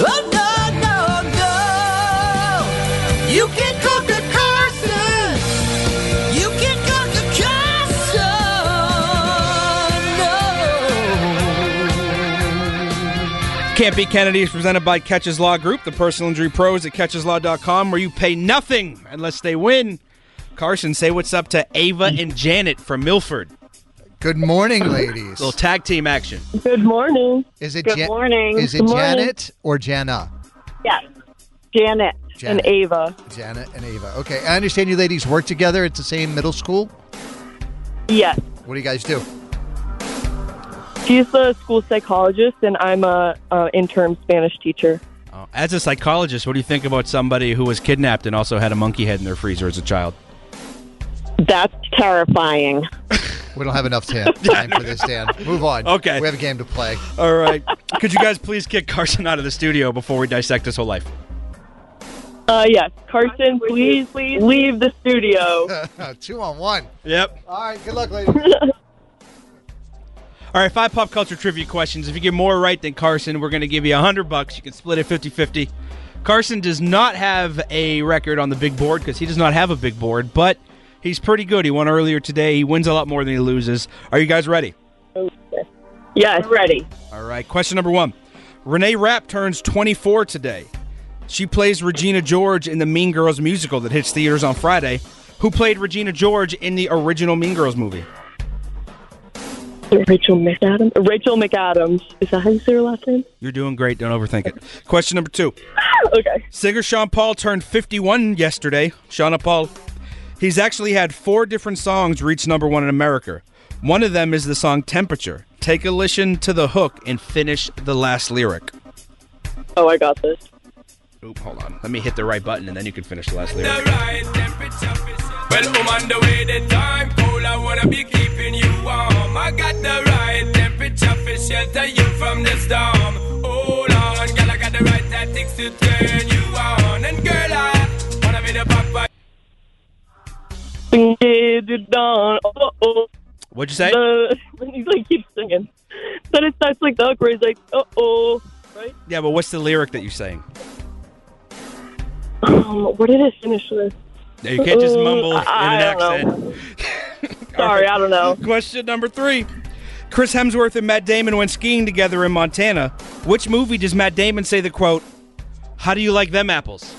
Oh, no, no, no. You can come to Carson. You can come to Carson. No. Can't Be Kennedy is presented by Keches Law Group, the personal injury pros at kecheslaw.com, where you pay nothing unless they win. Karson, say what's up to Ava and Janet from Milford. Good morning, ladies. Little tag team action. Good morning. Is it Good Ja- morning. Is it Good morning. Janet or Jana? Yes. Janet, Janet. and Ava. Janet and Ava. Okay, I understand you ladies work together at the same middle school. Yes. What do you guys do? She's the school psychologist, and I'm a, a intern Spanish teacher. Oh, As a psychologist, what do you think about somebody who was kidnapped and also had a monkey head in their freezer as a child? That's terrifying. We don't have enough ta- time for this, Dan. Move on. Okay. We have a game to play. All right. Could you guys please kick Karson out of the studio before we dissect his whole life? Uh, yes. Karson, please, please leave the studio. Two on one. Yep. All right. Good luck, ladies. All right, five pop culture trivia questions. If you get more right than Karson, we're going to give you a 100 bucks. You can split it 50-50. Karson does not have a record on the big board because he does not have a big board, but he's pretty good. He won earlier today. He wins a lot more than he loses. Are you guys ready? Yes. Ready. All right, question number one. Renee Rapp turns 24 today. She plays Regina George in the Mean Girls musical that hits theaters on Friday. Who played Regina George in the original Mean Girls movie? Rachel McAdams. Rachel McAdams. Is that how you say her last name? You're doing great. Don't overthink it. Question number two. okay. Singer Sean Paul turned 51 yesterday. Sean Paul. He's actually had four different songs reach number one in America. One of them is the song Temperature. Take a listen to the hook and finish the last lyric. Oh, I got this. Oop, hold on. Let me hit the right button and then you can finish the last lyric. Well, I'm on the way, the time cold. I wanna be keeping Get it done. Oh. What'd you say? The, he's like keeps singing. Then it starts like the hook where he's like, uh oh. Right? Yeah, but what's the lyric that you're saying? Um, where did it finish with? Yeah, you can't just mumble in I- I an don't accent. Sorry, I don't know. Question number three. Chris Hemsworth and Matt Damon went skiing together in Montana. Which movie does Matt Damon say the quote, How do you like them apples?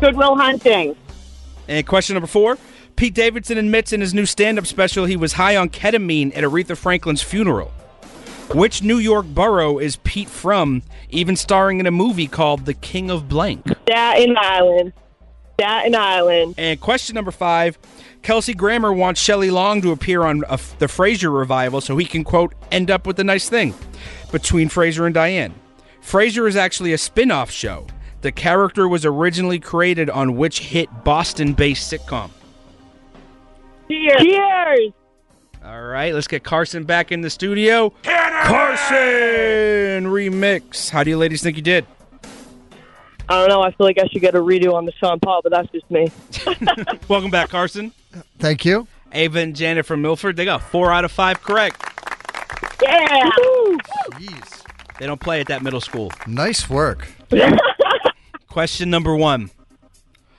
Good Will Hunting. And question number four. Pete Davidson admits in his new stand up special he was high on ketamine at Aretha Franklin's funeral. Which New York borough is Pete from, even starring in a movie called The King of Blank? Staten Island. Staten Island. And question number five Kelsey Grammer wants Shelley Long to appear on a, the Frasier revival so he can, quote, end up with a nice thing between Frasier and Diane. Frasier is actually a spin off show. The character was originally created on which hit Boston based sitcom? Cheers. Cheers. All right, let's get Karson back in the studio. Karson remix. How do you ladies think you did? I don't know. I feel like I should get a redo on the Sean Paul, but that's just me. Welcome back, Karson. Thank you. Ava and Janet from Milford, they got four out of five correct. Yeah. Jeez. They don't play at that middle school. Nice work. Question number one.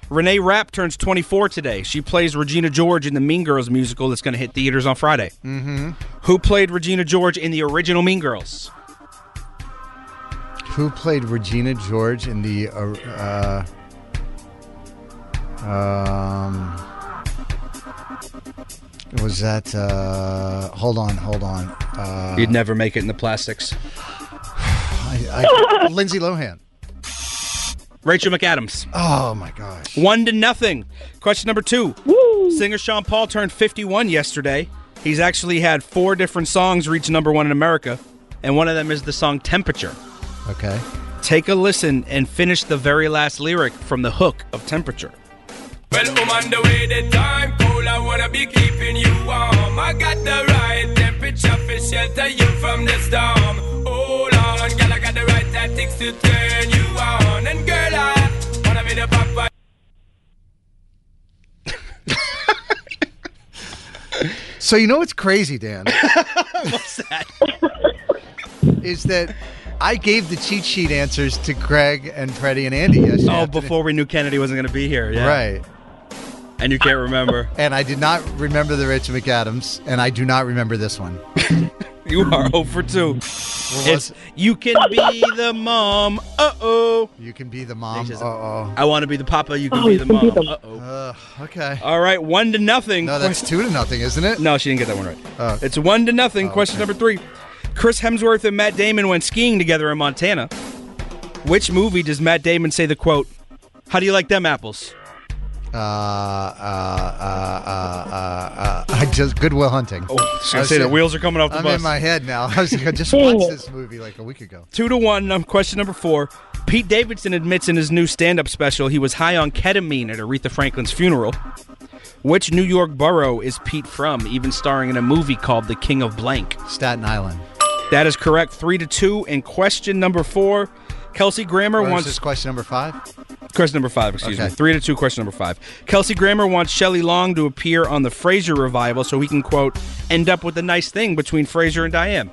Renee Rapp turns 24 today. She plays Regina George in the Mean Girls musical that's going to hit theaters on Friday. Mm-hmm. Who played Regina George in the original Mean Girls? Who played Regina George in the uh, uh um was that uh hold on, hold on. Uh You'd never make it in the plastics. I, I, Lindsay Lohan. Rachel McAdams. Oh my gosh. One to nothing. Question number two. Singer Sean Paul turned 51 yesterday. He's actually had four different songs reach number one in America, and one of them is the song Temperature. Okay. Take a listen and finish the very last lyric from the hook of Temperature. Well, I'm on the way, the time cold. I wanna be keeping you warm. I got the right temperature for shelter you from the storm. Hold on, girl, I got the right tactics to turn you on. And girl, I wanna be the papa. So you know what's crazy, Dan? What's that? Is that I gave the cheat sheet answers to Greg and Freddie and Andy yesterday. Oh, afternoon. before we knew Kennedy wasn't going to be here. Yeah. Right. And you can't remember. And I did not remember the Rich McAdams, and I do not remember this one. You are 0 for 2. It's you can be the mom. Uh oh. You can be the mom. Uh oh. I want to be the papa. You can Oh, be the can be mom. the- Uh oh. okay. All right, one to nothing. No, that's two to nothing, isn't it? No, she didn't get that one right. Oh. It's one to nothing. Question number three. Chris Hemsworth and Matt Damon went skiing together in Montana. Which movie does Matt Damon say the quote, How do you like them apples? Uh, uh, uh, uh, uh, uh, I just Good Will Hunting. Oh, I was gonna say the wheels are coming off the I'm bus. in my head now. I was I just Dang watched this movie like a week ago. Two to one. Um, question number four. Pete Davidson admits in his new stand-up special he was high on ketamine at Aretha Franklin's funeral. Which New York borough is Pete from? Even starring in a movie called The King of Blank. Staten Island. That is correct. Three to two. And question number four. Kelsey Grammer Or is wants this question number five? Question number five, excuse Okay. me. Three to two, question number five. Kelsey Grammer wants Shelley Long to appear on the Frasier revival so he can, quote, end up with a nice thing between Frasier and Diane.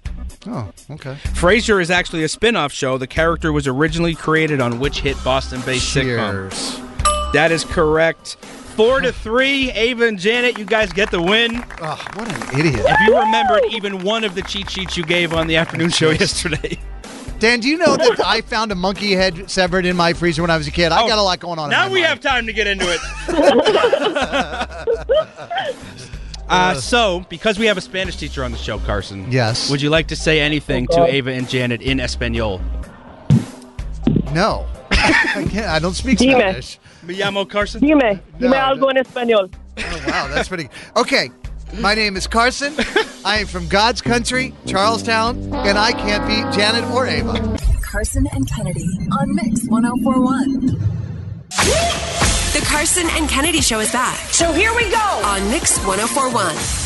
Oh, okay. Frasier is actually a spin off show. The character was originally created on which hit Boston based sitcom? That is correct. Four to three. Ava and Janet, you guys get the win. Oh, what an idiot. If you remembered even one of the cheat sheets you gave on the afternoon show yesterday. Dan, do you know that I found a monkey head severed in my freezer when I was a kid? I got a lot going on. in Oh, Now my we mind. have time to get into it. Uh, so, because we have a Spanish teacher on the show, Karson. Yes. Would you like to say anything Oh, to Ava and Janet in Espanol? No. I can't. I don't speak Dime. Spanish. Me llamo Karson. Dime, dime No, algo en español. Oh, wow, that's pretty. Okay, my name is Karson. I am from God's country, Charlestown, and I can't beat Janet or Ava. Karson and Kennedy on Mix 1041. The Karson and Kennedy Show is back. So here we go on Mix 1041.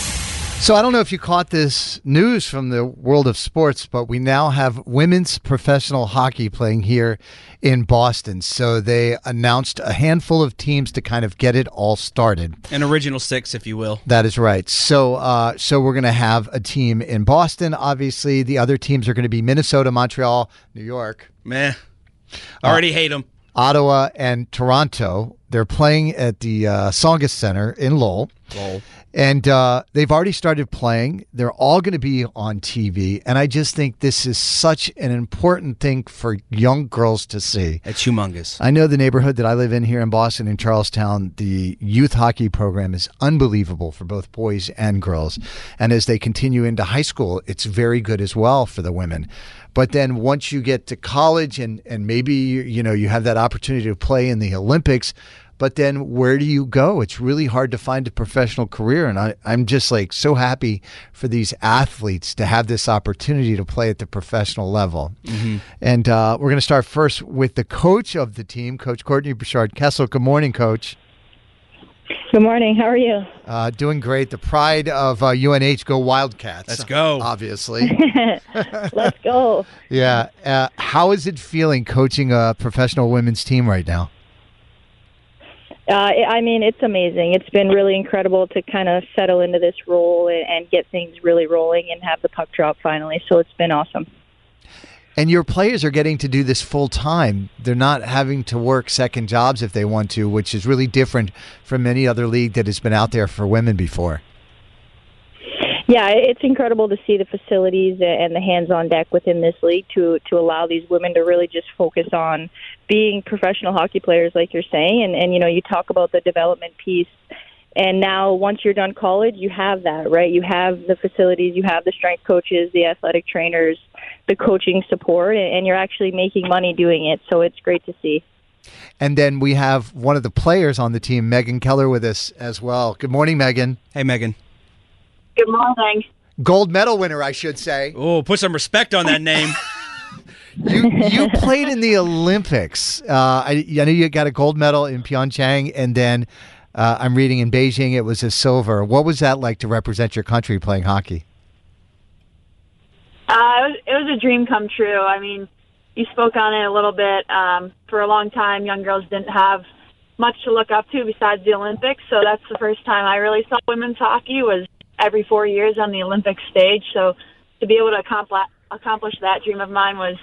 So I don't know if you caught this news from the world of sports, but we now have women's professional hockey playing here in Boston. So they announced a handful of teams to kind of get it all started. An original six, if you will. That is right. So, uh, so we're going to have a team in Boston. Obviously, the other teams are going to be Minnesota, Montreal, New York, Meh. I already hate them. Ottawa, and Toronto. They're playing at the uh, Tsongas Center in Lowell. Lowell. And uh, they've already started playing. They're all going to be on TV. And I just think this is such an important thing for young girls to see. It's humongous. I know the neighborhood that I live in here in Boston, in Charlestown, the youth hockey program is unbelievable for both boys and girls. And as they continue into high school, it's very good as well for the women. But then once you get to college and, and maybe, you know, you have that opportunity to play in the Olympics, but then where do you go? It's really hard to find a professional career. And I, I'm just like so happy for these athletes to have this opportunity to play at the professional level. Mhm. And uh, we're going to start first with the coach of the team, Coach Courtney Bouchard Kessel. Good morning, Coach. Good morning. How are you? Uh, doing great. The pride of uh, UNH, go Wildcats. Let's go. Obviously. Let's go. yeah. Uh, how is it feeling coaching a professional women's team right now? Uh, I mean, it's amazing. It's been really incredible to kind of settle into this role and, and get things really rolling and have the puck drop finally. So it's been awesome. And your players are getting to do this full time. They're not having to work second jobs if they want to, which is really different from any other league that has been out there for women before. Yeah, it's incredible to see the facilities and the hands-on deck within this league to to allow these women to really just focus on being professional hockey players, like you're saying. And and you know, you talk about the development piece, and now once you're done college, you have that, right? You have the facilities, you have the strength coaches, the athletic trainers, the coaching support, and, and you're actually making money doing it. So it's great to see. And then we have one of the players on the team, Megan Keller, with us as well. Good morning, Megan. Hey, Megan. Good morning. Gold medal winner, I should say. Oh, put some respect on that name. You you played in the Olympics. Uh, I, I know you got a gold medal in Pyeongchang, and then uh, I'm reading in Beijing it was a silver. What was that like to represent your country playing hockey? Uh, it, was, it was a dream come true. I mean, you spoke on it a little bit. Um, for a long time, young girls didn't have much to look up to besides the Olympics. So that's the first time I really saw women's hockey was every four years on the Olympic stage. So to be able to accomplish accomplish that dream of mine was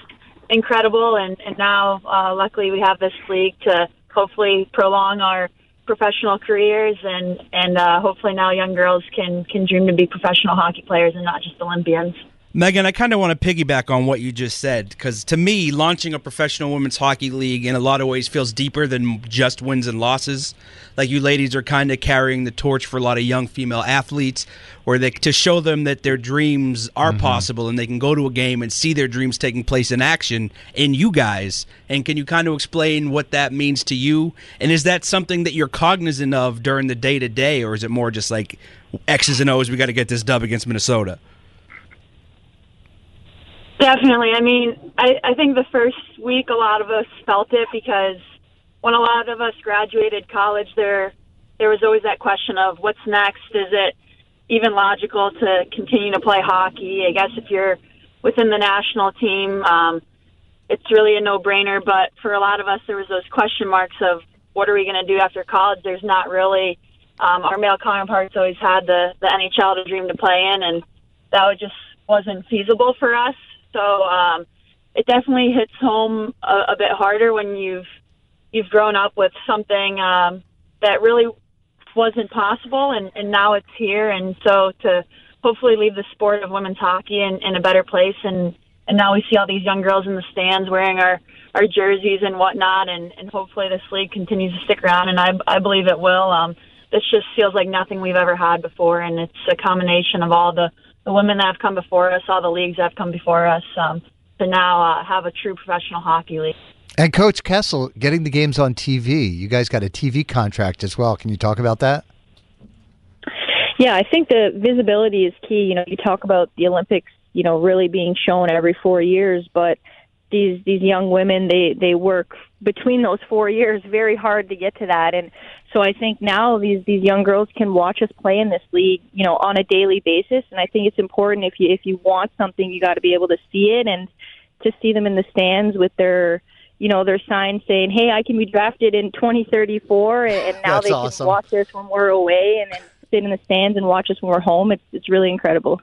incredible. And and now, uh, luckily, we have this league to hopefully prolong our professional careers and and uh, hopefully now young girls can can dream to be professional hockey players and not just Olympians. Megan, I kind of want to piggyback on what you just said because to me, launching a professional women's hockey league in a lot of ways feels deeper than just wins and losses. Like you ladies are kind of carrying the torch for a lot of young female athletes, where they to show them that their dreams are mm-hmm. possible and they can go to a game and see their dreams taking place in action in you guys. And can you kind of explain what that means to you? And is that something that you're cognizant of during the day to day, or is it more just like X's and O's? We got to get this dub against Minnesota. Definitely. I mean, I, I think the first week a lot of us felt it because when a lot of us graduated college, there there was always that question of what's next. Is it even logical to continue to play hockey? I guess if you're within the national team, um, it's really a no-brainer. But for a lot of us, there was those question marks of what are we going to do after college? There's not really. Um, our male counterparts always had the the NHL to dream to play in, and that would just wasn't feasible for us. So um, it definitely hits home a, a bit harder when you've you've grown up with something um, that really wasn't possible, and, and now it's here. And so to hopefully leave the sport of women's hockey in, in a better place, and and now we see all these young girls in the stands wearing our our jerseys and whatnot, and and hopefully this league continues to stick around, and I I believe it will. Um, this just feels like nothing we've ever had before, and it's a combination of all the the women that have come before us, all the leagues that have come before us, um, to now uh, have a true professional hockey league. And Coach Kessel getting the games on TV. You guys got a TV contract as well. Can you talk about that? Yeah, I think the visibility is key. You know, you talk about the Olympics, you know, really being shown every four years, but these these young women they they work between those four years very hard to get to that and so I think now these these young girls can watch us play in this league, you know, on a daily basis. And I think it's important if you if you want something, you got to be able to see it and to see them in the stands with their you know their sign saying, "Hey, I can be drafted in 2034," and now they awesome. can watch us when we're away and then sit in the stands and watch us when we're home. It's it's really incredible.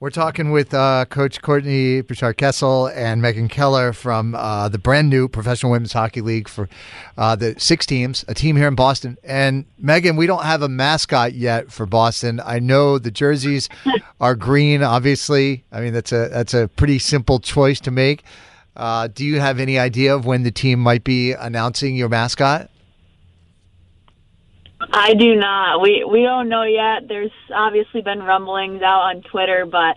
We're talking with uh, Coach Courtney Bouchard Kessel and Megan Keller from uh, the brand new Professional Women's Hockey League for uh, the six teams, a team here in Boston. And Megan, we don't have a mascot yet for Boston. I know the jerseys are green, obviously. I mean, that's a that's a pretty simple choice to make. Uh, do you have any idea of when the team might be announcing your mascot? I do not. We we don't know yet. There's obviously been rumblings out on Twitter, but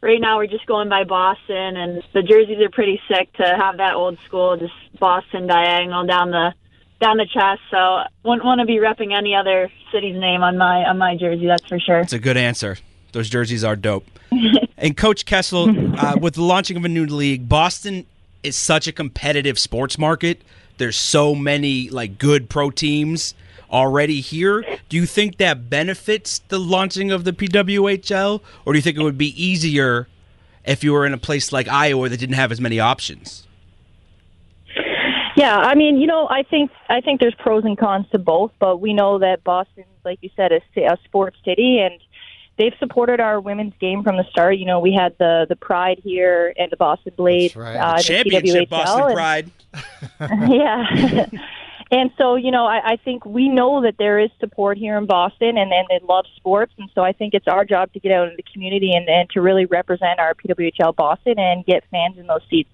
right now we're just going by Boston, and the jerseys are pretty sick to have that old school, just Boston diagonal down the down the chest. So wouldn't want to be repping any other city's name on my on my jersey. That's for sure. It's a good answer. Those jerseys are dope. and Coach Kessel, uh, with the launching of a new league, Boston is such a competitive sports market. There's so many like good pro teams already here. Do you think that benefits the launching of the PWHL, or do you think it would be easier if you were in a place like Iowa that didn't have as many options? Yeah, I mean, you know, I think I think there's pros and cons to both, but we know that Boston's, like you said, ci- a sports city, and they've supported our women's game from the start. You know, we had the the Pride here and the Boston Blade, uh, the Championship PWHL, Boston and- Pride. yeah. and so, you know, I, I think we know that there is support here in Boston and, and they love sports. And so I think it's our job to get out in the community and, and to really represent our PWHL Boston and get fans in those seats.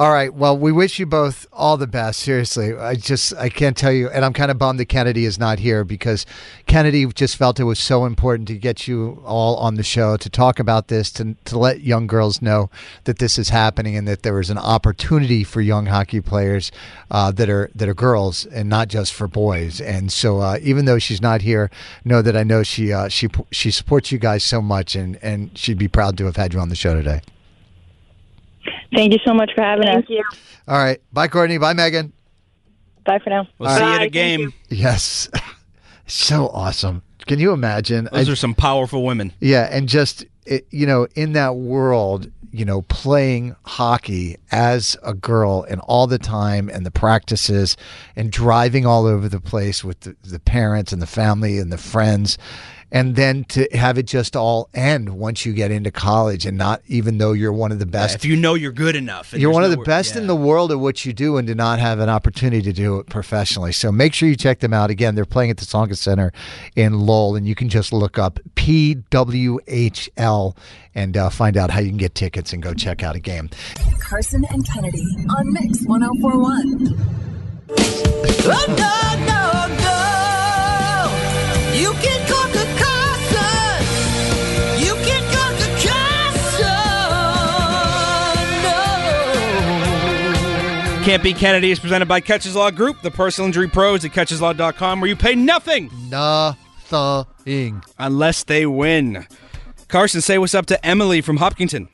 All right. Well, we wish you both all the best. Seriously, I just I can't tell you, and I'm kind of bummed that Kennedy is not here because Kennedy just felt it was so important to get you all on the show to talk about this, to to let young girls know that this is happening and that there is an opportunity for young hockey players uh, that are that are girls and not just for boys. And so, uh, even though she's not here, know that I know she uh, she she supports you guys so much, and and she'd be proud to have had you on the show today. Thank you so much for having Thank us. Thank you. All right. Bye, Courtney. Bye, Megan. Bye for now. We'll see you at a game. Yes. so awesome. Can you imagine? Those I- are some powerful women. yeah, and just it, you know, in that world, you know, playing hockey as a girl and all the time and the practices and driving all over the place with the, the parents and the family and the friends and then to have it just all end once you get into college and not even though you're one of the best if you know you're good enough. you're there's one of the nowhere- best in the world at what you do and to not have an opportunity to do it professionally. So make sure you check them out. Again, they're playing at the Tsongas Center in Lowell, and you can just look up PWHL and uh, find out how you can get tickets and go check out a game. Karson and Kennedy on Mix 1041. Oh, no, no, no. You can conquer Can't Be Kennedy is presented by Keches Law Group, the personal injury pros at kecheslaw.com, where you pay nothing. Nothing. Unless they win. Karson, say what's up to Emily from Hopkinton.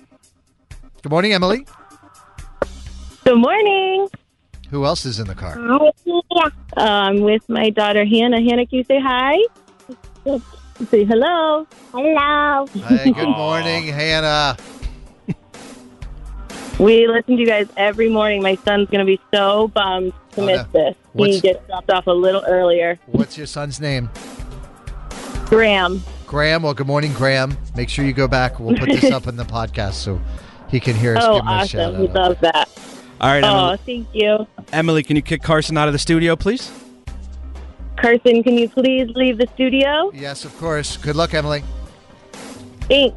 Good morning, Emily. Good morning. Who else is in the car? I'm with my daughter Hannah. Hannah, can you say hi? Say hello. Hello. Hey, good morning, Hannah. We listen to you guys every morning. My son's going to be so bummed to Oh, miss no. this. What's- He gets dropped off a little earlier. What's your son's name? Graham. Graham. Well, good morning, Graham. Make sure you go back. We'll put this up in the podcast so he can hear us Oh, give him a shout awesome. He out. loves that. All right, Oh, Emily. thank you. Emily, can you kick Karson out of the studio, please? Karson, can you please leave the studio? Yes, of course. Good luck, Emily. Thanks.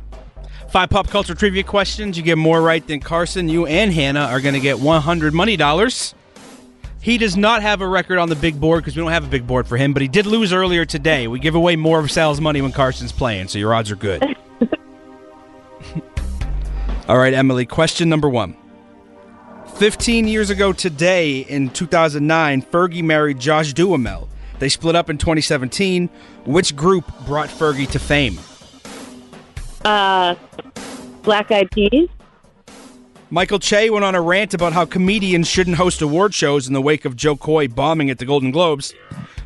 Five pop culture trivia questions. You get more right than Karson. You and Hannah are going to get 100 money dollars. He does not have a record on the big board because we don't have a big board for him, but he did lose earlier today. We give away more of Sal's money when Karson's playing, so your odds are good. All right, Emily, question number one. 15 years ago today, in 2009, Fergie married Josh Duhamel. They split up in 2017. Which group brought Fergie to fame? Uh, Black Eyed Peas. Michael Che went on a rant about how comedians shouldn't host award shows in the wake of Jo Koy bombing at the Golden Globes.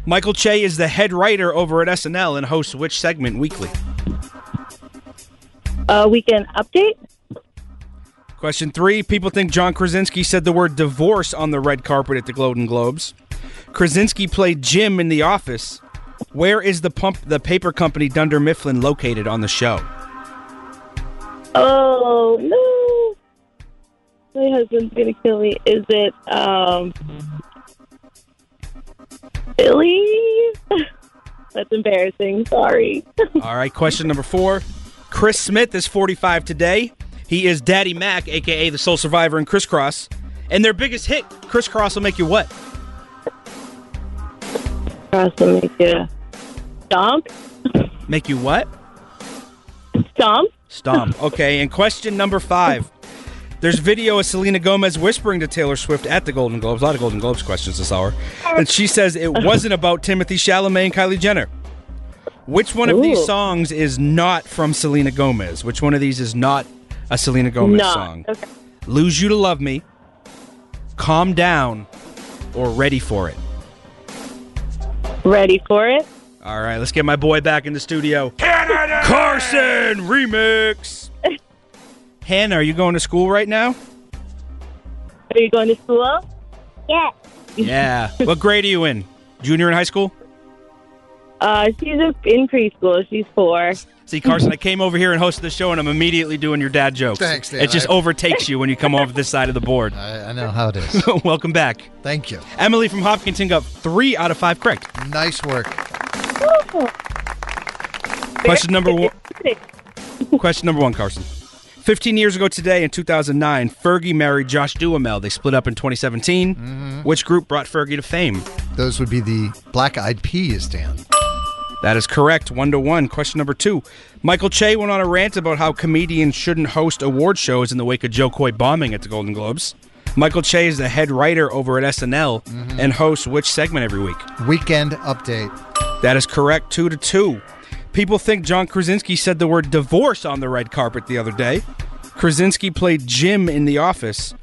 Michael Che is the head writer over at SNL and hosts which segment weekly? Uh, weekend update. Question three People think John Krasinski said the word divorce on the red carpet at the Golden Globes. Krasinski played Jim in The Office. Where is the pump the paper company Dunder Mifflin located on the show? Oh no! My husband's gonna kill me. Is it um Billy? That's embarrassing. Sorry. All right, question number four. Chris Smith is 45 today. He is Daddy Mac, aka the sole survivor in Kris Kross. And their biggest hit, Kris Kross will make you what? Cross will make you stomp. Make you what? Stomp. Stomp. Okay, and question number five. There's video of Selena Gomez whispering to Taylor Swift at the Golden Globes. A lot of Golden Globes questions this hour. And she says it wasn't about Timothée Chalamet and Kylie Jenner. Which one of these songs is not from Selena Gomez? Which one of these is not a Selena Gomez Not. song? Okay. Lose You to Love Me, Calm Down, or Ready for It? Ready for it? All right, let's get my boy back in the studio. Canada! Karson remix. Hannah, are you going to school right now? Are you going to school? Yeah. Yeah. what grade are you in? Junior in high school? Uh, she's in preschool. She's four. See, Karson, I came over here and hosted the show, and I'm immediately doing your dad jokes. Thanks, Dan. It just I- overtakes you when you come over this side of the board. I, I know how it is. Welcome back. Thank you. Emily from Hopkinton got three out of five correct. Nice work. Question number one. Question number one, Karson. 15 years ago today, in 2009, Fergie married Josh Duhamel. They split up in 2017. Mm-hmm. Which group brought Fergie to fame? Those would be the Black Eyed Peas, Dan. That is correct. One to one. Question number two. Michael Che went on a rant about how comedians shouldn't host award shows in the wake of Jo Koy bombing at the Golden Globes. Michael Che is the head writer over at SNL Mm-hmm. and hosts which segment every week? Weekend update. That is correct. Two to two. People think John Krasinski said the word divorce on the red carpet the other day. Krasinski played Jim in The Office.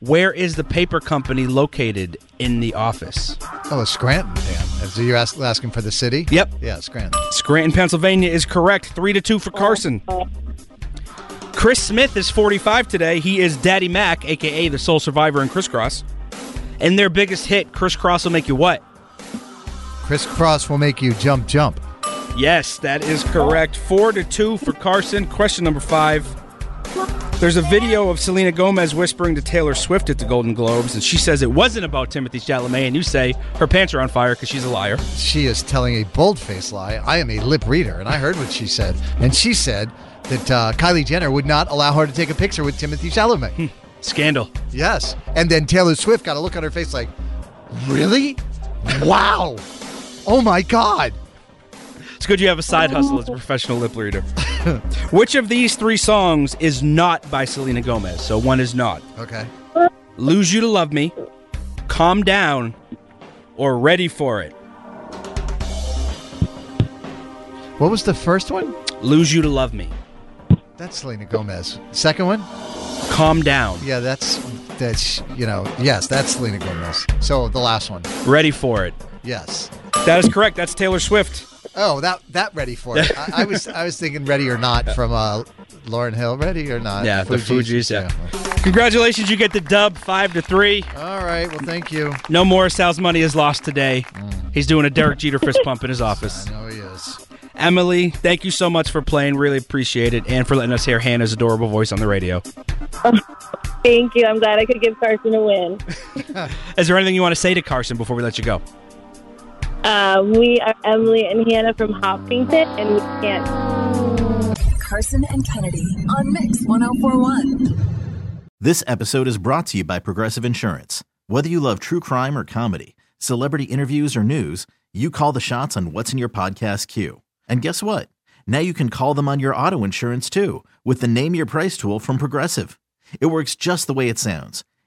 Where is the paper company located in The Office? Oh, it's Scranton, Dan. So you're ask, asking for the city? Yep. Yeah, Scranton. Scranton, Pennsylvania is correct. Three to two for Karson. Chris Smith is 45 today. He is Daddy Mac, aka the sole survivor in Kris Kross. And their biggest hit, Kris Kross will make you what? Kris Kross will make you jump, jump. Yes, that is correct. Four to two for Karson. Question number five. There's a video of Selena Gomez whispering to Taylor Swift at the Golden Globes, and she says it wasn't about Timothée Chalamet, and you say her pants are on fire because she's a liar. She is telling a bold-faced lie. I am a lip reader, and I heard what she said. And she said that uh, Kylie Jenner would not allow her to take a picture with Timothée Chalamet. Scandal. Yes. And then Taylor Swift got a look on her face like, really? Wow. Oh my God. It's good you have a side hustle as a professional lip reader. Which of these three songs is not by Selena Gomez? So one is not. Okay. Lose You to Love Me, Calm Down, or Ready for It. What was the first one? Lose You to Love Me. That's Selena Gomez. Second one? Calm Down. Yeah, that's that's you know yes, that's Selena Gomez. So the last one. Ready for It. Yes. That is correct. That's Taylor Swift. Oh, that that ready for it. I, I was I was thinking ready or not from uh, Lauryn Hill. Ready or not? Yeah, the Fugees. Yeah. Congratulations, you get the dub five to three. All right. Well, thank you. No more Sal's money is lost today. He's doing a Derek Jeter fist pump in his office. I know he is. Emily, thank you so much for playing. Really appreciate it, and for letting us hear Hannah's adorable voice on the radio. Thank you. I'm glad I could give Karson a win. Is there anything you want to say to Karson before we let you go? Uh, we are Emily and Hannah from Hopkinton, and we can't. Karson and Kennedy on Mix 1041. This episode is brought to you by Progressive Insurance. Whether you love true crime or comedy, celebrity interviews or news, you call the shots on what's in your podcast queue. And guess what? Now you can call them on your auto insurance too with the Name Your Price tool from Progressive. It works just the way it sounds.